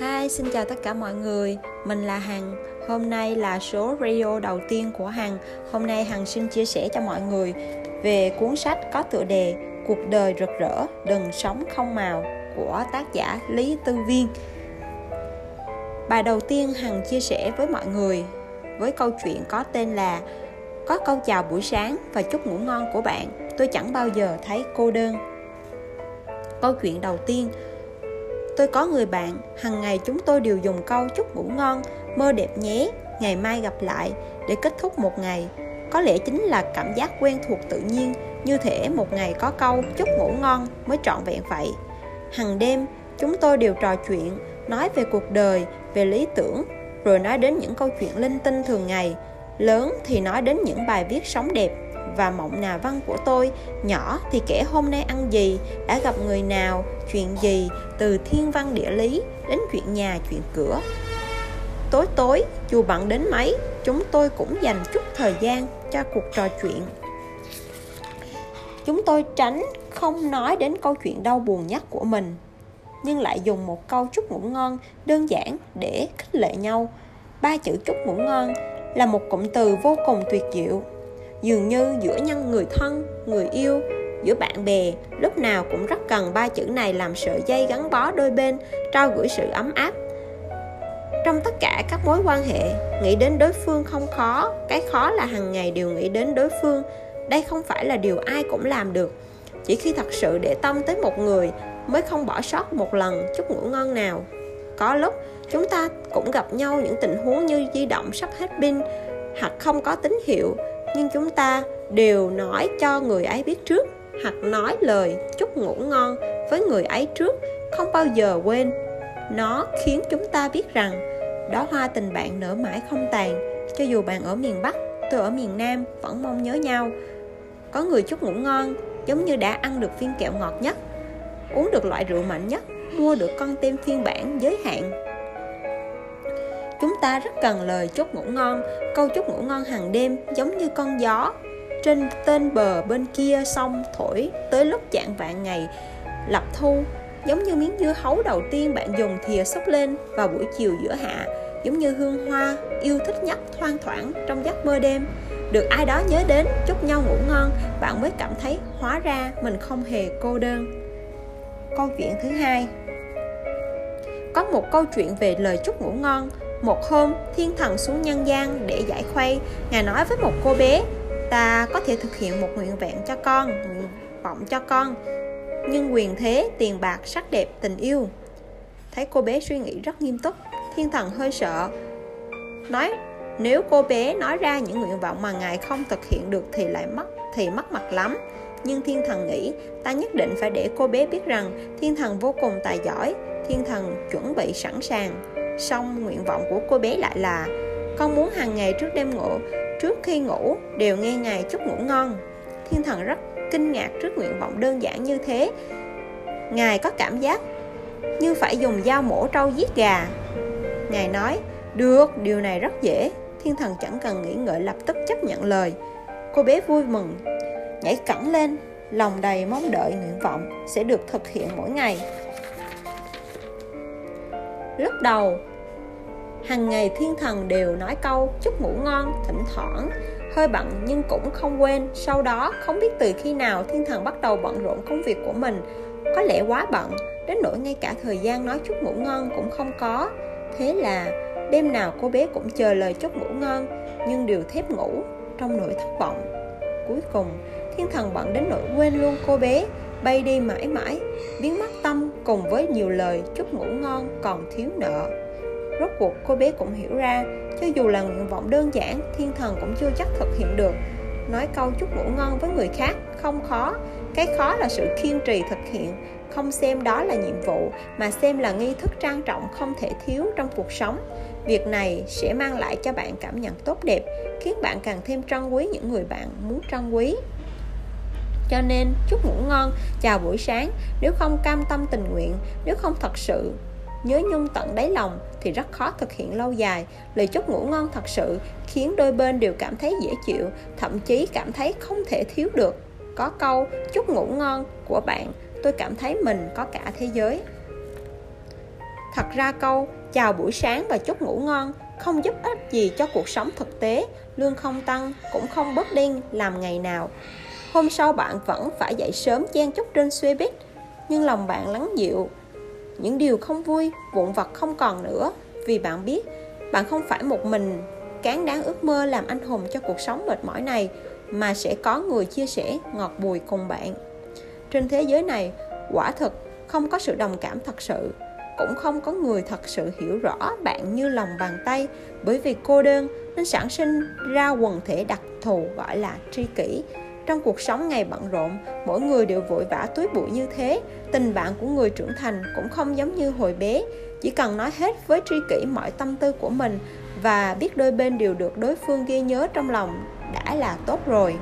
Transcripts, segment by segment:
Hi, xin chào tất cả mọi người. Mình là Hằng. Hôm nay là số radio đầu tiên của Hằng. Hôm nay Hằng xin chia sẻ cho mọi người về cuốn sách có tựa đề Cuộc đời rực rỡ, đừng sống không màu của tác giả Lý Tư Viên. Bài đầu tiên Hằng chia sẻ với mọi người với câu chuyện có tên là Có câu chào buổi sáng và chúc ngủ ngon của bạn. Tôi chẳng bao giờ thấy cô đơn. Câu chuyện đầu tiên Tôi có người bạn, hằng ngày chúng tôi đều dùng câu chúc ngủ ngon, mơ đẹp nhé, ngày mai gặp lại để kết thúc một ngày. Có lẽ chính là cảm giác quen thuộc tự nhiên, như thể một ngày có câu chúc ngủ ngon mới trọn vẹn vậy. Hằng đêm, chúng tôi đều trò chuyện, nói về cuộc đời, về lý tưởng, rồi nói đến những câu chuyện linh tinh thường ngày. Lớn thì nói đến những bài viết sống đẹp, và mộng nà văn của tôi. Nhỏ thì kể hôm nay ăn gì, đã gặp người nào, chuyện gì, từ thiên văn địa lý đến chuyện nhà, chuyện cửa. Tối tối, dù bận đến mấy, chúng tôi cũng dành chút thời gian cho cuộc trò chuyện. Chúng tôi tránh không nói đến câu chuyện đau buồn nhất của mình, nhưng lại dùng một câu chúc ngủ ngon đơn giản để khích lệ nhau. Ba chữ chúc ngủ ngon là một cụm từ vô cùng tuyệt diệu dường như giữa nhân người thân, người yêu, giữa bạn bè, lúc nào cũng rất cần ba chữ này làm sợi dây gắn bó đôi bên, trao gửi sự ấm áp. Trong tất cả các mối quan hệ, nghĩ đến đối phương không khó, cái khó là hàng ngày đều nghĩ đến đối phương. Đây không phải là điều ai cũng làm được. Chỉ khi thật sự để tâm tới một người mới không bỏ sót một lần chút ngủ ngon nào. Có lúc, chúng ta cũng gặp nhau những tình huống như di động sắp hết pin, hoặc không có tín hiệu nhưng chúng ta đều nói cho người ấy biết trước, hoặc nói lời chúc ngủ ngon với người ấy trước, không bao giờ quên. Nó khiến chúng ta biết rằng, đó hoa tình bạn nở mãi không tàn. Cho dù bạn ở miền bắc, tôi ở miền nam, vẫn mong nhớ nhau. Có người chúc ngủ ngon, giống như đã ăn được viên kẹo ngọt nhất, uống được loại rượu mạnh nhất, mua được con tem phiên bản giới hạn chúng ta rất cần lời chúc ngủ ngon. Câu chúc ngủ ngon hàng đêm giống như con gió. Trên tên bờ bên kia sông thổi tới lúc chạng vạn ngày lập thu. Giống như miếng dưa hấu đầu tiên bạn dùng thìa xúc lên vào buổi chiều giữa hạ. Giống như hương hoa yêu thích nhất thoang thoảng trong giấc mơ đêm. Được ai đó nhớ đến, chúc nhau ngủ ngon, bạn mới cảm thấy hóa ra mình không hề cô đơn. Câu chuyện thứ hai. Có một câu chuyện về lời chúc ngủ ngon một hôm, thiên thần xuống nhân gian để giải khuây. Ngài nói với một cô bé, ta có thể thực hiện một nguyện vọng cho con, nguyện vọng cho con. Nhưng quyền thế, tiền bạc, sắc đẹp, tình yêu. Thấy cô bé suy nghĩ rất nghiêm túc, thiên thần hơi sợ. Nói, nếu cô bé nói ra những nguyện vọng mà ngài không thực hiện được thì lại mất thì mất mặt lắm nhưng thiên thần nghĩ ta nhất định phải để cô bé biết rằng thiên thần vô cùng tài giỏi thiên thần chuẩn bị sẵn sàng xong nguyện vọng của cô bé lại là, con muốn hàng ngày trước đêm ngủ, trước khi ngủ đều nghe ngài chúc ngủ ngon. Thiên thần rất kinh ngạc trước nguyện vọng đơn giản như thế. Ngài có cảm giác như phải dùng dao mổ trâu giết gà. Ngài nói, được, điều này rất dễ. Thiên thần chẳng cần nghĩ ngợi, lập tức chấp nhận lời. Cô bé vui mừng, nhảy cẳng lên, lòng đầy mong đợi nguyện vọng sẽ được thực hiện mỗi ngày lúc đầu. Hàng ngày thiên thần đều nói câu, chúc ngủ ngon, thỉnh thoảng. Hơi bận nhưng cũng không quên, sau đó không biết từ khi nào thiên thần bắt đầu bận rộn công việc của mình. Có lẽ quá bận, đến nỗi ngay cả thời gian nói chúc ngủ ngon cũng không có. Thế là, đêm nào cô bé cũng chờ lời chúc ngủ ngon, nhưng đều thép ngủ, trong nỗi thất vọng. Cuối cùng, thiên thần bận đến nỗi quên luôn cô bé bay đi mãi mãi. Biến mất tâm cùng với nhiều lời chúc ngủ ngon còn thiếu nợ. Rốt cuộc cô bé cũng hiểu ra, cho dù là nguyện vọng đơn giản, thiên thần cũng chưa chắc thực hiện được. Nói câu chúc ngủ ngon với người khác không khó. Cái khó là sự kiên trì thực hiện, không xem đó là nhiệm vụ, mà xem là nghi thức trang trọng không thể thiếu trong cuộc sống. Việc này sẽ mang lại cho bạn cảm nhận tốt đẹp, khiến bạn càng thêm trân quý những người bạn muốn trân quý cho nên, chúc ngủ ngon, chào buổi sáng. Nếu không cam tâm tình nguyện, nếu không thật sự nhớ nhung tận đáy lòng, thì rất khó thực hiện lâu dài. Lời chúc ngủ ngon thật sự khiến đôi bên đều cảm thấy dễ chịu, thậm chí cảm thấy không thể thiếu được. Có câu, chúc ngủ ngon của bạn, tôi cảm thấy mình có cả thế giới. Thật ra câu, chào buổi sáng và chúc ngủ ngon không giúp ích gì cho cuộc sống thực tế, lương không tăng, cũng không bớt đi làm ngày nào hôm sau bạn vẫn phải dậy sớm chen chúc trên xe buýt nhưng lòng bạn lắng dịu. Những điều không vui, vụn vặt không còn nữa. Vì bạn biết, bạn không phải một mình. Cán đáng ước mơ làm anh hùng cho cuộc sống mệt mỏi này, mà sẽ có người chia sẻ ngọt bùi cùng bạn. Trên thế giới này, quả thực không có sự đồng cảm thật sự. Cũng không có người thật sự hiểu rõ bạn như lòng bàn tay. Bởi vì cô đơn nên sản sinh ra quần thể đặc thù gọi là tri kỷ trong cuộc sống ngày bận rộn, mỗi người đều vội vã túi bụi như thế. Tình bạn của người trưởng thành cũng không giống như hồi bé, chỉ cần nói hết với tri kỷ mọi tâm tư của mình và biết đôi bên đều được đối phương ghi nhớ trong lòng đã là tốt rồi.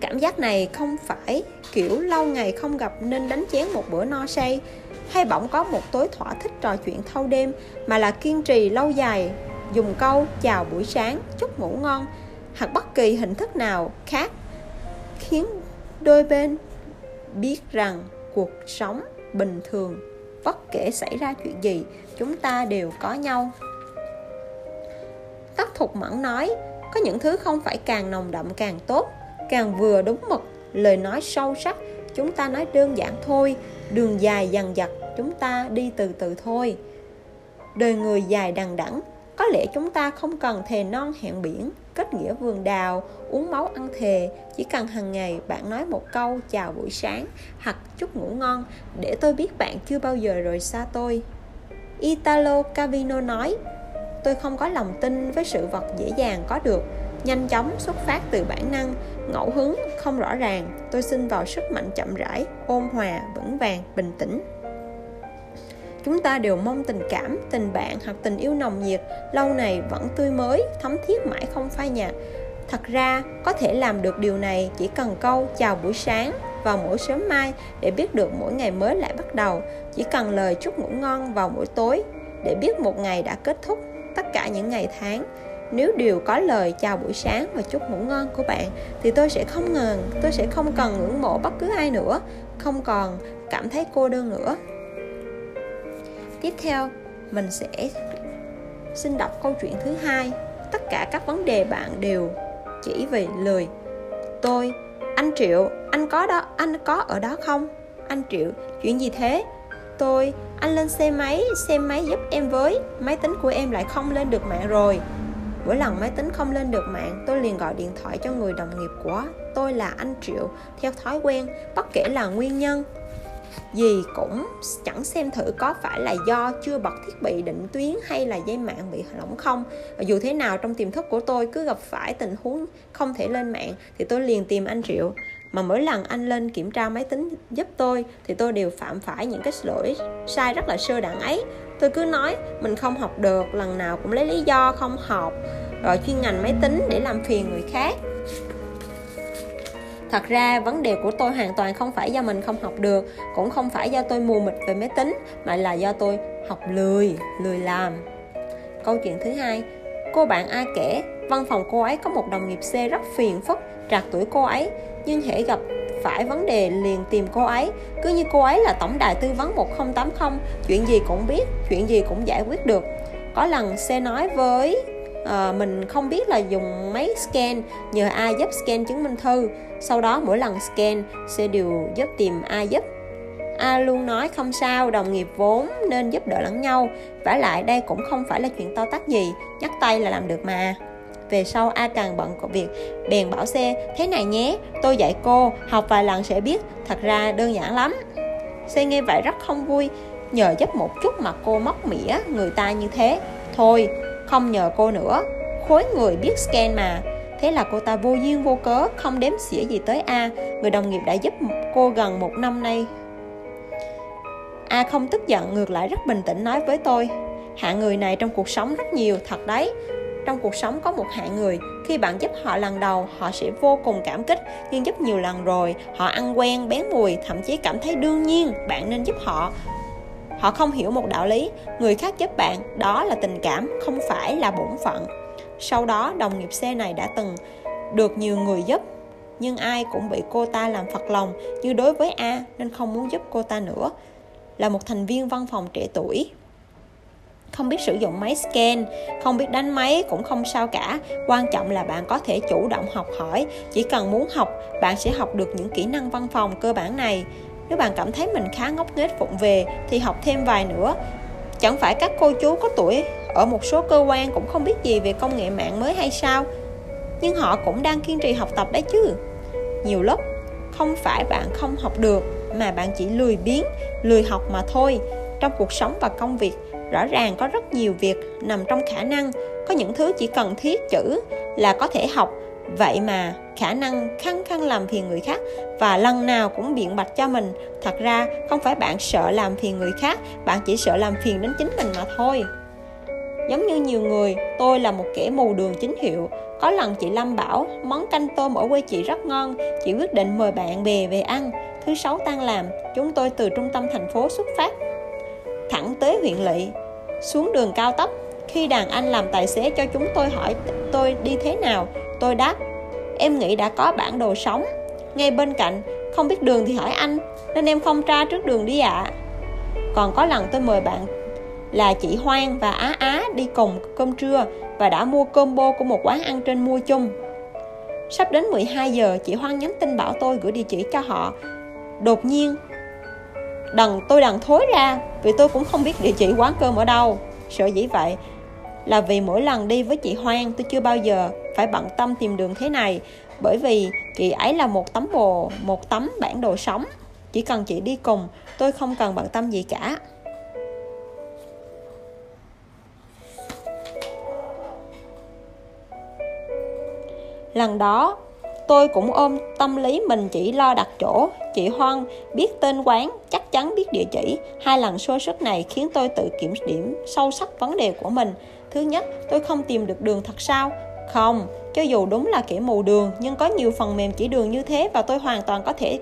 Cảm giác này không phải kiểu lâu ngày không gặp nên đánh chén một bữa no say, hay bỗng có một tối thỏa thích trò chuyện thâu đêm, mà là kiên trì lâu dài, dùng câu chào buổi sáng, chúc ngủ ngon hoặc bất kỳ hình thức nào khác, khiến đôi bên biết rằng cuộc sống bình thường, bất kể xảy ra chuyện gì, chúng ta đều có nhau. Tất Thục Mẫn nói, có những thứ không phải càng nồng đậm càng tốt, càng vừa đúng mực. Lời nói sâu sắc, chúng ta nói đơn giản thôi. Đường dài dằn dặt chúng ta đi từ từ thôi. Đời người dài đằng đẵng, có lẽ chúng ta không cần thề non hẹn biển kết nghĩa vườn đào, uống máu ăn thề. Chỉ cần hàng ngày bạn nói một câu chào buổi sáng hoặc chúc ngủ ngon để tôi biết bạn chưa bao giờ rời xa tôi. Italo cavino nói, tôi không có lòng tin với sự vật dễ dàng có được. Nhanh chóng xuất phát từ bản năng, ngẫu hứng, không rõ ràng. Tôi xin vào sức mạnh chậm rãi, ôn hòa, vững vàng, bình tĩnh chúng ta đều mong tình cảm tình bạn hoặc tình yêu nồng nhiệt lâu này vẫn tươi mới thấm thiết mãi không phai nhạt. Thật ra có thể làm được điều này chỉ cần câu chào buổi sáng vào mỗi sớm mai để biết được mỗi ngày mới lại bắt đầu. Chỉ cần lời chúc ngủ ngon vào mỗi tối để biết một ngày đã kết thúc tất cả những ngày tháng. Nếu đều có lời chào buổi sáng và chúc ngủ ngon của bạn thì tôi sẽ không ngừng, tôi sẽ không cần ngưỡng mộ bất cứ ai nữa. Không còn cảm thấy cô đơn nữa tiếp theo, mình sẽ xin đọc câu chuyện thứ hai. Tất cả các vấn đề bạn đều chỉ vì lười tôi, anh triệu, anh có đó, anh có ở đó không? Anh triệu, chuyện gì thế? Tôi, anh lên xe máy xe máy giúp em với. Máy tính của em lại không lên được mạng rồi. Mỗi lần máy tính không lên được mạng, tôi liền gọi điện thoại cho người đồng nghiệp của tôi là anh triệu, theo thói quen, bất kể là nguyên nhân gì cũng chẳng xem thử có phải là do chưa bật thiết bị định tuyến hay là dây mạng bị lỏng không. Và dù thế nào, trong tiềm thức của tôi cứ gặp phải tình huống không thể lên mạng, thì tôi liền tìm anh triệu. Mà mỗi lần anh lên kiểm tra máy tính giúp tôi, thì tôi đều phạm phải những cái lỗi sai rất là sơ đẳng ấy. Tôi cứ nói, mình không học được, lần nào cũng lấy lý do không học, rồi chuyên ngành máy tính để làm phiền người khác thật ra vấn đề của tôi hoàn toàn không phải do mình không học được cũng không phải do tôi mù mịt về máy tính mà là do tôi học lười lười làm. Câu chuyện thứ hai cô bạn a kể văn phòng cô ấy có một đồng nghiệp c rất phiền phức trạc tuổi cô ấy nhưng hễ gặp phải vấn đề liền tìm cô ấy. Cứ như cô ấy là tổng đài tư vấn 1080 chuyện gì cũng biết chuyện gì cũng giải quyết được. Có lần c nói với à, mình không biết là dùng máy scan nhờ ai giúp scan chứng minh thư sau đó mỗi lần scan sẽ đều giúp tìm ai giúp A luôn nói không sao, đồng nghiệp vốn nên giúp đỡ lẫn nhau. vả lại đây cũng không phải là chuyện to tát gì, nhắc tay là làm được mà. Về sau A càng bận công việc, bèn bảo xe, thế này nhé, tôi dạy cô, học vài lần sẽ biết, thật ra đơn giản lắm. Xe nghe vậy rất không vui, nhờ giúp một chút mà cô móc mỉa người ta như thế. Thôi, không nhờ cô nữa, khối người biết scan mà. Thế là cô ta vô duyên vô cớ, không đếm xỉa gì tới A, người đồng nghiệp đã giúp cô gần một năm nay. A không tức giận, ngược lại rất bình tĩnh nói với tôi, hạng người này trong cuộc sống rất nhiều, thật đấy, trong cuộc sống có một hạng người khi bạn giúp họ lần đầu họ sẽ vô cùng cảm kích nhưng giúp nhiều lần rồi họ ăn quen bén mùi thậm chí cảm thấy đương nhiên bạn nên giúp họ. Họ không hiểu một đạo lý người khác giúp bạn đó là tình cảm không phải là bổn phận sau đó, đồng nghiệp xe này đã từng được nhiều người giúp, nhưng ai cũng bị cô ta làm phật lòng như đối với a, nên không muốn giúp cô ta nữa. Là một thành viên văn phòng trẻ tuổi. Không biết sử dụng máy scan, không biết đánh máy cũng không sao cả. Quan trọng là bạn có thể chủ động học hỏi. Chỉ cần muốn học, bạn sẽ học được những kỹ năng văn phòng cơ bản này. Nếu bạn cảm thấy mình khá ngốc nghếch vụng về, thì học thêm vài nữa chẳng phải các cô chú có tuổi, ở một số cơ quan cũng không biết gì về công nghệ mạng mới hay sao. Nhưng họ cũng đang kiên trì học tập đấy chứ. Nhiều lúc, không phải bạn không học được, mà bạn chỉ lười biếng, lười học mà thôi. Trong cuộc sống và công việc, rõ ràng có rất nhiều việc nằm trong khả năng. Có những thứ chỉ cần thiết chữ là có thể học vậy mà khả năng khăng khăng làm phiền người khác và lần nào cũng biện bạch cho mình, thật ra không phải bạn sợ làm phiền người khác, bạn chỉ sợ làm phiền đến chính mình mà thôi. Giống như nhiều người, tôi là một kẻ mù đường chính hiệu. Có lần chị lâm bảo, món canh tôm ở quê chị rất ngon, chị quyết định mời bạn bè về ăn. Thứ sáu tan làm, chúng tôi từ trung tâm thành phố xuất phát. Thẳng tới huyện lỵ, xuống đường cao tốc, khi đàn anh làm tài xế cho chúng tôi hỏi tôi đi thế nào tôi đáp em nghĩ đã có bản đồ sống ngay bên cạnh không biết đường thì hỏi anh nên em không tra trước đường đi ạ à. còn có lần tôi mời bạn là chị Hoang và Á Á đi cùng cơm trưa và đã mua combo của một quán ăn trên mua chung. Sắp đến 12 giờ, chị Hoang nhắn tin bảo tôi gửi địa chỉ cho họ. Đột nhiên, đần tôi đần thối ra vì tôi cũng không biết địa chỉ quán cơm ở đâu. Sợ dĩ vậy là vì mỗi lần đi với chị Hoang tôi chưa bao giờ phải bận tâm tìm đường thế này bởi vì chị ấy là một tấm bồ, một tấm bản đồ sống. Chỉ cần chị đi cùng, tôi không cần bận tâm gì cả. Lần đó, tôi cũng ôm tâm lý mình chỉ lo đặt chỗ. Chị Hoan biết tên quán, chắc chắn biết địa chỉ. Hai lần sôi sức này khiến tôi tự kiểm điểm sâu sắc vấn đề của mình. Thứ nhất, tôi không tìm được đường thật sao? Không, cho dù đúng là kẻ mù đường, nhưng có nhiều phần mềm chỉ đường như thế và tôi hoàn toàn có thể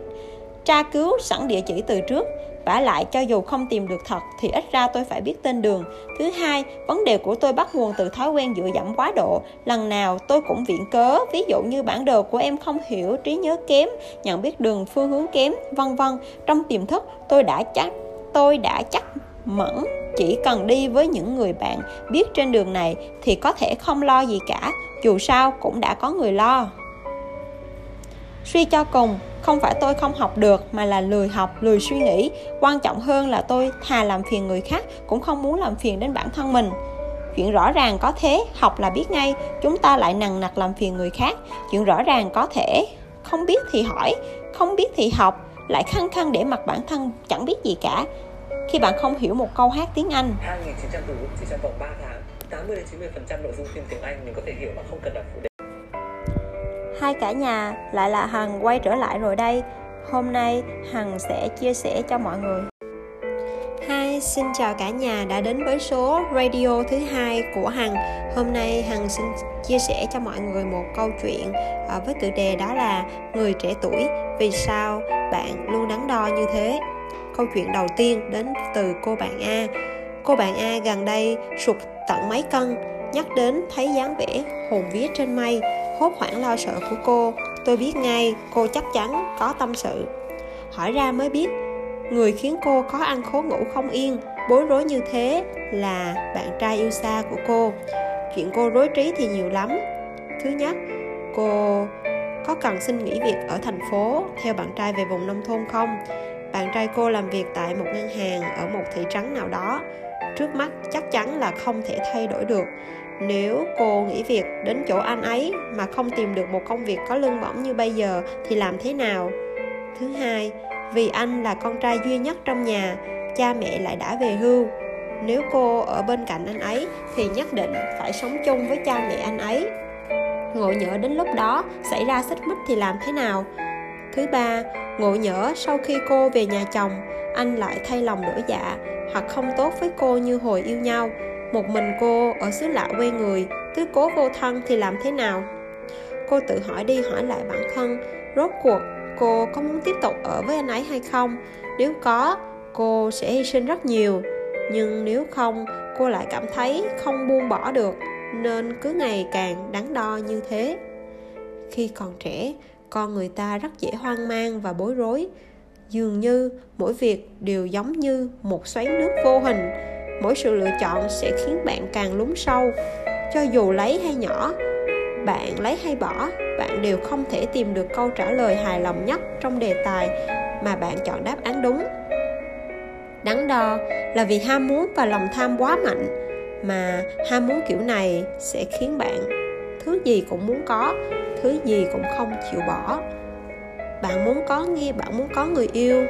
tra cứu sẵn địa chỉ từ trước. Vả lại cho dù không tìm được thật thì ít ra tôi phải biết tên đường. Thứ hai vấn đề của tôi bắt nguồn từ thói quen dựa dẫm quá độ. Lần nào tôi cũng viện cớ ví dụ như bản đồ của em không hiểu trí nhớ kém nhận biết đường phương hướng kém vân vân. Trong tiềm thức tôi đã chắc tôi đã chắc mẫn, chỉ cần đi với những người bạn biết trên đường này thì có thể không lo gì cả, dù sao cũng đã có người lo. Suy cho cùng, không phải tôi không học được mà là lười học, lười suy nghĩ. Quan trọng hơn là tôi thà làm phiền người khác, cũng không muốn làm phiền đến bản thân mình. Chuyện rõ ràng có thế, học là biết ngay, chúng ta lại nằng nặc làm phiền người khác. Chuyện rõ ràng có thể, không biết thì hỏi, không biết thì học, lại khăng khăng để mặc bản thân chẳng biết gì cả khi bạn không hiểu một câu hát tiếng Anh 2.900 từ chỉ trong vòng 3 tháng 80 90% nội dung phim tiếng Anh mình có thể hiểu mà không cần đọc phụ đề hai cả nhà lại là hằng quay trở lại rồi đây hôm nay hằng sẽ chia sẻ cho mọi người Hi, xin chào cả nhà đã đến với số radio thứ hai của Hằng. Hôm nay Hằng xin chia sẻ cho mọi người một câu chuyện à, với tựa đề đó là người trẻ tuổi vì sao bạn luôn đắn đo như thế. Câu chuyện đầu tiên đến từ cô bạn A. Cô bạn A gần đây sụt tận mấy cân, nhắc đến thấy dáng vẻ hồn vía trên mây hốt hoảng lo sợ của cô. Tôi biết ngay cô chắc chắn có tâm sự. Hỏi ra mới biết người khiến cô có ăn khố ngủ không yên bối rối như thế là bạn trai yêu xa của cô. Chuyện cô rối trí thì nhiều lắm. Thứ nhất cô có cần xin nghỉ việc ở thành phố theo bạn trai về vùng nông thôn không? Bạn trai cô làm việc tại một ngân hàng ở một thị trấn nào đó. Trước mắt chắc chắn là không thể thay đổi được. Nếu cô nghỉ việc đến chỗ anh ấy mà không tìm được một công việc có lương bổng như bây giờ thì làm thế nào? Thứ hai, vì anh là con trai duy nhất trong nhà, cha mẹ lại đã về hưu. Nếu cô ở bên cạnh anh ấy thì nhất định phải sống chung với cha mẹ anh ấy. Ngộ nhỡ đến lúc đó xảy ra xích mích thì làm thế nào? Thứ ba, ngộ nhỡ sau khi cô về nhà chồng, anh lại thay lòng đổi dạ hoặc không tốt với cô như hồi yêu nhau. Một mình cô ở xứ lạ quê người, cứ cố vô thân thì làm thế nào? Cô tự hỏi đi hỏi lại bản thân, rốt cuộc cô có muốn tiếp tục ở với anh ấy hay không? Nếu có, cô sẽ hy sinh rất nhiều. Nhưng nếu không, cô lại cảm thấy không buông bỏ được, nên cứ ngày càng đắn đo như thế. Khi còn trẻ con người ta rất dễ hoang mang và bối rối. Dường như mỗi việc đều giống như một xoáy nước vô hình. Mỗi sự lựa chọn sẽ khiến bạn càng lún sâu. Cho dù lấy hay nhỏ, bạn lấy hay bỏ, bạn đều không thể tìm được câu trả lời hài lòng nhất trong đề tài mà bạn chọn đáp án đúng. Đắn đo là vì ham muốn và lòng tham quá mạnh, mà ham muốn kiểu này sẽ khiến bạn thứ gì cũng muốn có thứ gì cũng không chịu bỏ. Bạn muốn có nghe, bạn muốn có người yêu,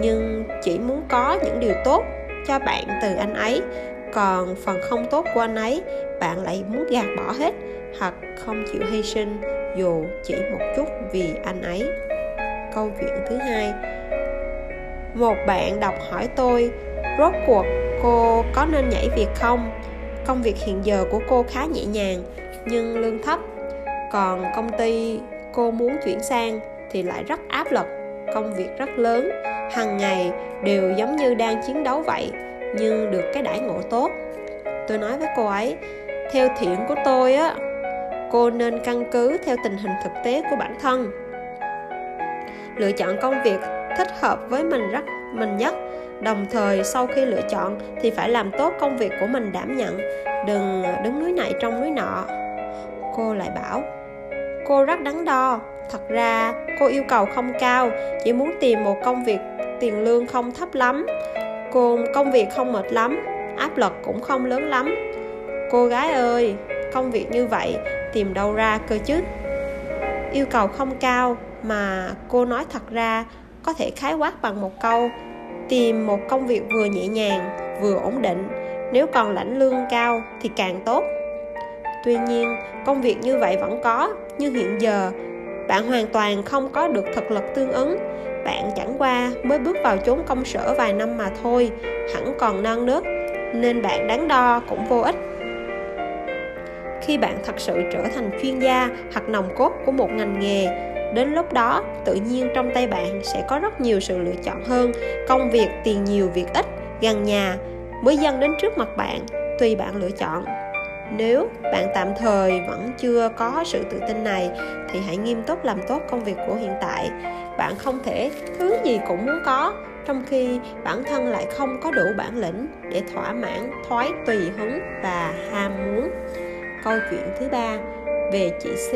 nhưng chỉ muốn có những điều tốt cho bạn từ anh ấy. Còn phần không tốt của anh ấy, bạn lại muốn gạt bỏ hết, hoặc không chịu hy sinh dù chỉ một chút vì anh ấy. Câu chuyện thứ hai. Một bạn đọc hỏi tôi, rốt cuộc cô có nên nhảy việc không? Công việc hiện giờ của cô khá nhẹ nhàng, nhưng lương thấp còn công ty cô muốn chuyển sang thì lại rất áp lực, công việc rất lớn, hằng ngày đều giống như đang chiến đấu vậy, nhưng được cái đãi ngộ tốt. Tôi nói với cô ấy, theo thiện của tôi á, cô nên căn cứ theo tình hình thực tế của bản thân. Lựa chọn công việc thích hợp với mình rất, mình nhất. Đồng thời sau khi lựa chọn thì phải làm tốt công việc của mình đảm nhận, đừng đứng núi này trong núi nọ. Cô lại bảo cô rất đắn đo. Thật ra, cô yêu cầu không cao, chỉ muốn tìm một công việc tiền lương không thấp lắm. Cô, công việc không mệt lắm, áp lực cũng không lớn lắm. Cô gái ơi, công việc như vậy tìm đâu ra cơ chứ? Yêu cầu không cao, mà cô nói thật ra, có thể khái quát bằng một câu, tìm một công việc vừa nhẹ nhàng, vừa ổn định. Nếu còn lãnh lương cao thì càng tốt. Tuy nhiên, công việc như vậy vẫn có như hiện giờ. Bạn hoàn toàn không có được thực lực tương ứng. Bạn chẳng qua mới bước vào chốn công sở vài năm mà thôi, hẳn còn non nớt, nên bạn đáng đo cũng vô ích. Khi bạn thật sự trở thành chuyên gia hoặc nòng cốt của một ngành nghề, đến lúc đó tự nhiên trong tay bạn sẽ có rất nhiều sự lựa chọn hơn, công việc tiền nhiều việc ít, gần nhà, mới dâng đến trước mặt bạn, tùy bạn lựa chọn nếu bạn tạm thời vẫn chưa có sự tự tin này, thì hãy nghiêm túc làm tốt công việc của hiện tại. Bạn không thể thứ gì cũng muốn có, trong khi bản thân lại không có đủ bản lĩnh để thỏa mãn, thoái tùy hứng và ham muốn. Câu chuyện thứ ba về chị C.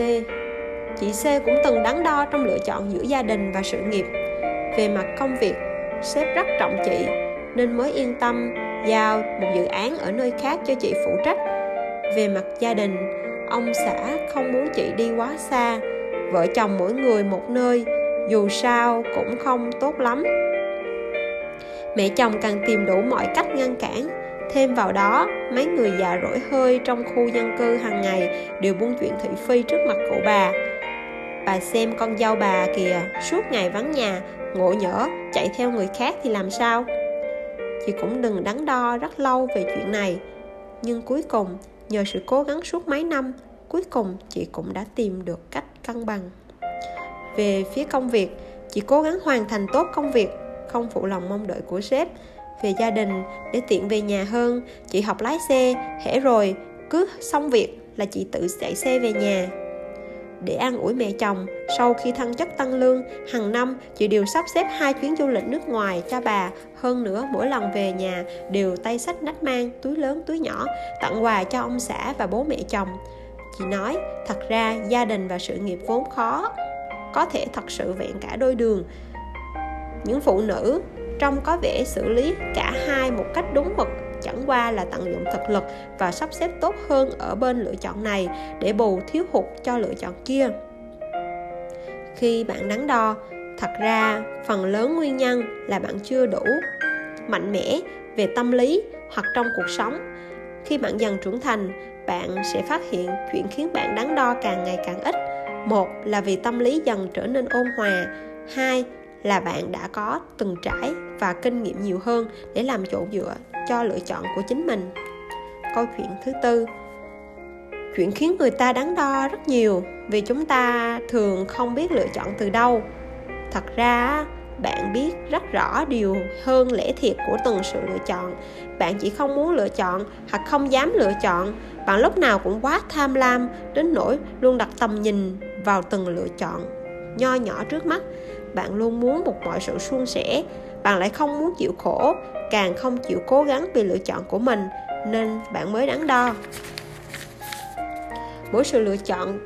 Chị C cũng từng đắn đo trong lựa chọn giữa gia đình và sự nghiệp. Về mặt công việc, sếp rất trọng chị nên mới yên tâm giao một dự án ở nơi khác cho chị phụ trách về mặt gia đình. Ông xã không muốn chị đi quá xa. Vợ chồng mỗi người một nơi, dù sao cũng không tốt lắm. Mẹ chồng càng tìm đủ mọi cách ngăn cản. Thêm vào đó, mấy người già rỗi hơi trong khu dân cư hàng ngày đều buôn chuyện thị phi trước mặt cụ bà. Bà xem con dâu bà kìa, suốt ngày vắng nhà, ngộ nhỡ, chạy theo người khác thì làm sao? Chị cũng đừng đắn đo rất lâu về chuyện này. Nhưng cuối cùng nhờ sự cố gắng suốt mấy năm, cuối cùng chị cũng đã tìm được cách cân bằng. Về phía công việc, chị cố gắng hoàn thành tốt công việc, không phụ lòng mong đợi của sếp. Về gia đình, để tiện về nhà hơn, chị học lái xe, hễ rồi cứ xong việc là chị tự chạy xe về nhà để an ủi mẹ chồng. Sau khi thăng chức tăng lương, hàng năm chị đều sắp xếp hai chuyến du lịch nước ngoài cho bà. Hơn nữa, mỗi lần về nhà đều tay sách nách mang, túi lớn, túi nhỏ, tặng quà cho ông xã và bố mẹ chồng. Chị nói, thật ra, gia đình và sự nghiệp vốn khó, có thể thật sự vẹn cả đôi đường. Những phụ nữ trong có vẻ xử lý cả hai một cách đúng mực chẳng qua là tận dụng thực lực và sắp xếp tốt hơn ở bên lựa chọn này để bù thiếu hụt cho lựa chọn kia. Khi bạn đắn đo, thật ra phần lớn nguyên nhân là bạn chưa đủ mạnh mẽ về tâm lý hoặc trong cuộc sống. Khi bạn dần trưởng thành, bạn sẽ phát hiện chuyện khiến bạn đắn đo càng ngày càng ít. Một là vì tâm lý dần trở nên ôn hòa. Hai là bạn đã có từng trải và kinh nghiệm nhiều hơn để làm chỗ dựa cho lựa chọn của chính mình. Câu chuyện thứ tư, chuyện khiến người ta đắn đo rất nhiều vì chúng ta thường không biết lựa chọn từ đâu. Thật ra, bạn biết rất rõ điều hơn lẽ thiệt của từng sự lựa chọn. Bạn chỉ không muốn lựa chọn hoặc không dám lựa chọn, bạn lúc nào cũng quá tham lam đến nỗi luôn đặt tầm nhìn vào từng lựa chọn. Nho nhỏ trước mắt bạn luôn muốn một mọi sự suôn sẻ. Bạn lại không muốn chịu khổ, càng không chịu cố gắng vì lựa chọn của mình, nên bạn mới đắn đo. Mỗi sự lựa chọn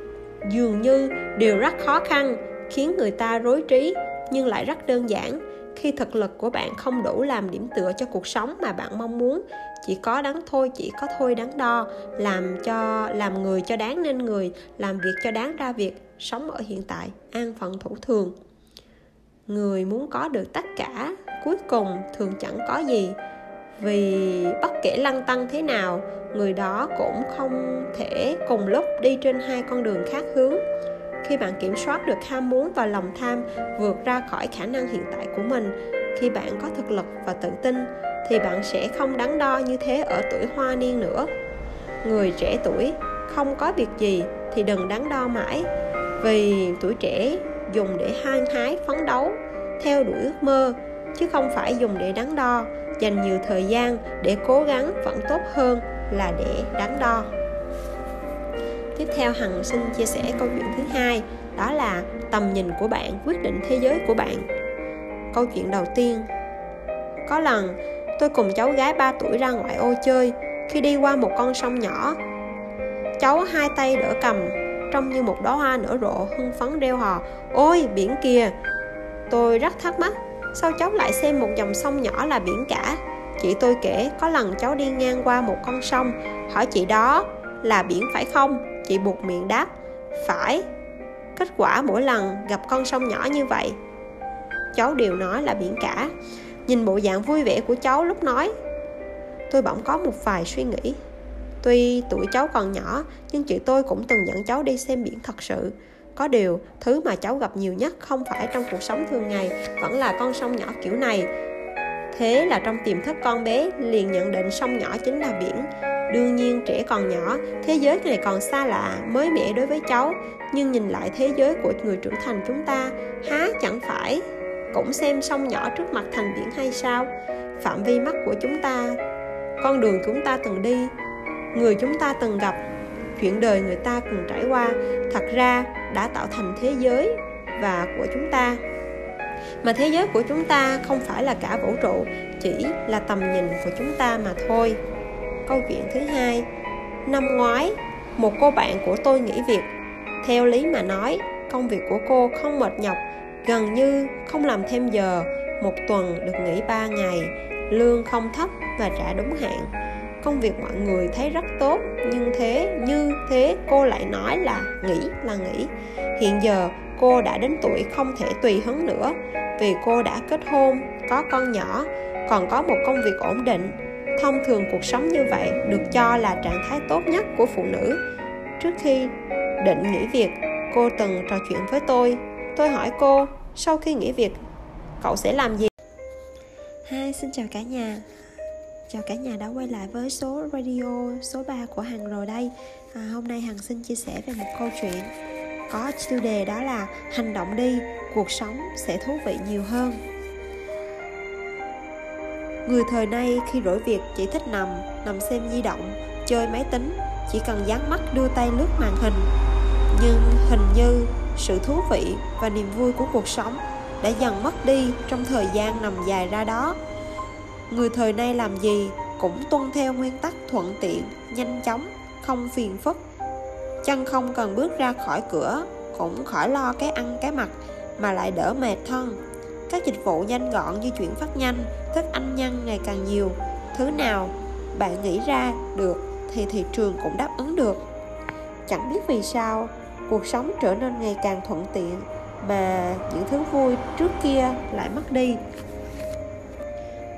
dường như đều rất khó khăn, khiến người ta rối trí, nhưng lại rất đơn giản. Khi thực lực của bạn không đủ làm điểm tựa cho cuộc sống mà bạn mong muốn, chỉ có đắn thôi, chỉ có thôi đắn đo, làm cho, làm người cho đáng nên người, làm việc cho đáng ra việc, sống ở hiện tại, an phận thủ thường người muốn có được tất cả, cuối cùng thường chẳng có gì. Vì bất kể lăng tăng thế nào, người đó cũng không thể cùng lúc đi trên hai con đường khác hướng. Khi bạn kiểm soát được ham muốn và lòng tham vượt ra khỏi khả năng hiện tại của mình, khi bạn có thực lực và tự tin, thì bạn sẽ không đắn đo như thế ở tuổi hoa niên nữa. Người trẻ tuổi không có việc gì thì đừng đắn đo mãi. Vì tuổi trẻ dùng để hăng hái, phấn đấu, theo đuổi ước mơ, chứ không phải dùng để đắn đo. Dành nhiều thời gian để cố gắng vẫn tốt hơn là để đắn đo. Tiếp theo hằng xin chia sẻ câu chuyện thứ hai, đó là tầm nhìn của bạn, quyết định thế giới của bạn. Câu chuyện đầu tiên. Có lần, tôi cùng cháu gái 3 tuổi ra ngoại ô chơi, khi đi qua một con sông nhỏ. Cháu hai tay đỡ cầm trông như một đóa hoa nở rộ hưng phấn reo hò. Ôi, biển kìa! Tôi rất thắc mắc, sao cháu lại xem một dòng sông nhỏ là biển cả? Chị tôi kể, có lần cháu đi ngang qua một con sông, hỏi chị đó là biển phải không? Chị buộc miệng đáp, phải. Kết quả mỗi lần gặp con sông nhỏ như vậy, cháu đều nói là biển cả. Nhìn bộ dạng vui vẻ của cháu lúc nói, tôi bỗng có một vài suy nghĩ tuy tuổi cháu còn nhỏ, nhưng chị tôi cũng từng dẫn cháu đi xem biển thật sự. Có điều, thứ mà cháu gặp nhiều nhất không phải trong cuộc sống thường ngày, vẫn là con sông nhỏ kiểu này. Thế là trong tiềm thức con bé, liền nhận định sông nhỏ chính là biển. Đương nhiên, trẻ còn nhỏ, thế giới này còn xa lạ, mới mẻ đối với cháu. Nhưng nhìn lại thế giới của người trưởng thành chúng ta, há chẳng phải cũng xem sông nhỏ trước mặt thành biển hay sao? Phạm vi mắt của chúng ta, con đường chúng ta từng đi người chúng ta từng gặp. Chuyện đời người ta từng trải qua, thật ra đã tạo thành thế giới và của chúng ta. Mà thế giới của chúng ta không phải là cả vũ trụ, chỉ là tầm nhìn của chúng ta mà thôi. Câu chuyện thứ hai. Năm ngoái, một cô bạn của tôi nghỉ việc. Theo lý mà nói, công việc của cô không mệt nhọc, gần như không làm thêm giờ. Một tuần được nghỉ 3 ngày, lương không thấp và trả đúng hạn công việc mọi người thấy rất tốt nhưng thế như thế cô lại nói là nghỉ là nghỉ. Hiện giờ cô đã đến tuổi không thể tùy hứng nữa vì cô đã kết hôn có con nhỏ còn có một công việc ổn định. Thông thường cuộc sống như vậy được cho là trạng thái tốt nhất của phụ nữ. Trước khi định nghỉ việc cô từng trò chuyện với tôi. Tôi hỏi cô sau khi nghỉ việc cậu sẽ làm gì? Hi, xin chào cả nhà. Chào cả nhà đã quay lại với số radio số 3 của Hằng rồi đây. À, Hôm nay Hằng xin chia sẻ về một câu chuyện Có tiêu đề đó là Hành động đi, cuộc sống sẽ thú vị nhiều hơn. Người thời nay khi rỗi việc chỉ thích nằm, nằm xem di động, chơi máy tính Chỉ cần dán mắt đưa tay lướt màn hình. Nhưng hình như sự thú vị và niềm vui của cuộc sống đã dần mất đi trong thời gian nằm dài ra đó người thời nay làm gì cũng tuân theo nguyên tắc thuận tiện, nhanh chóng, không phiền phức. Chân không cần bước ra khỏi cửa, cũng khỏi lo cái ăn cái mặc, mà lại đỡ mệt thân các dịch vụ nhanh gọn như chuyển phát nhanh, thức ăn nhanh ngày càng nhiều. Thứ nào bạn nghĩ ra được thì thị trường cũng đáp ứng được. Chẳng biết vì sao, cuộc sống trở nên ngày càng thuận tiện, mà những thứ vui trước kia lại mất đi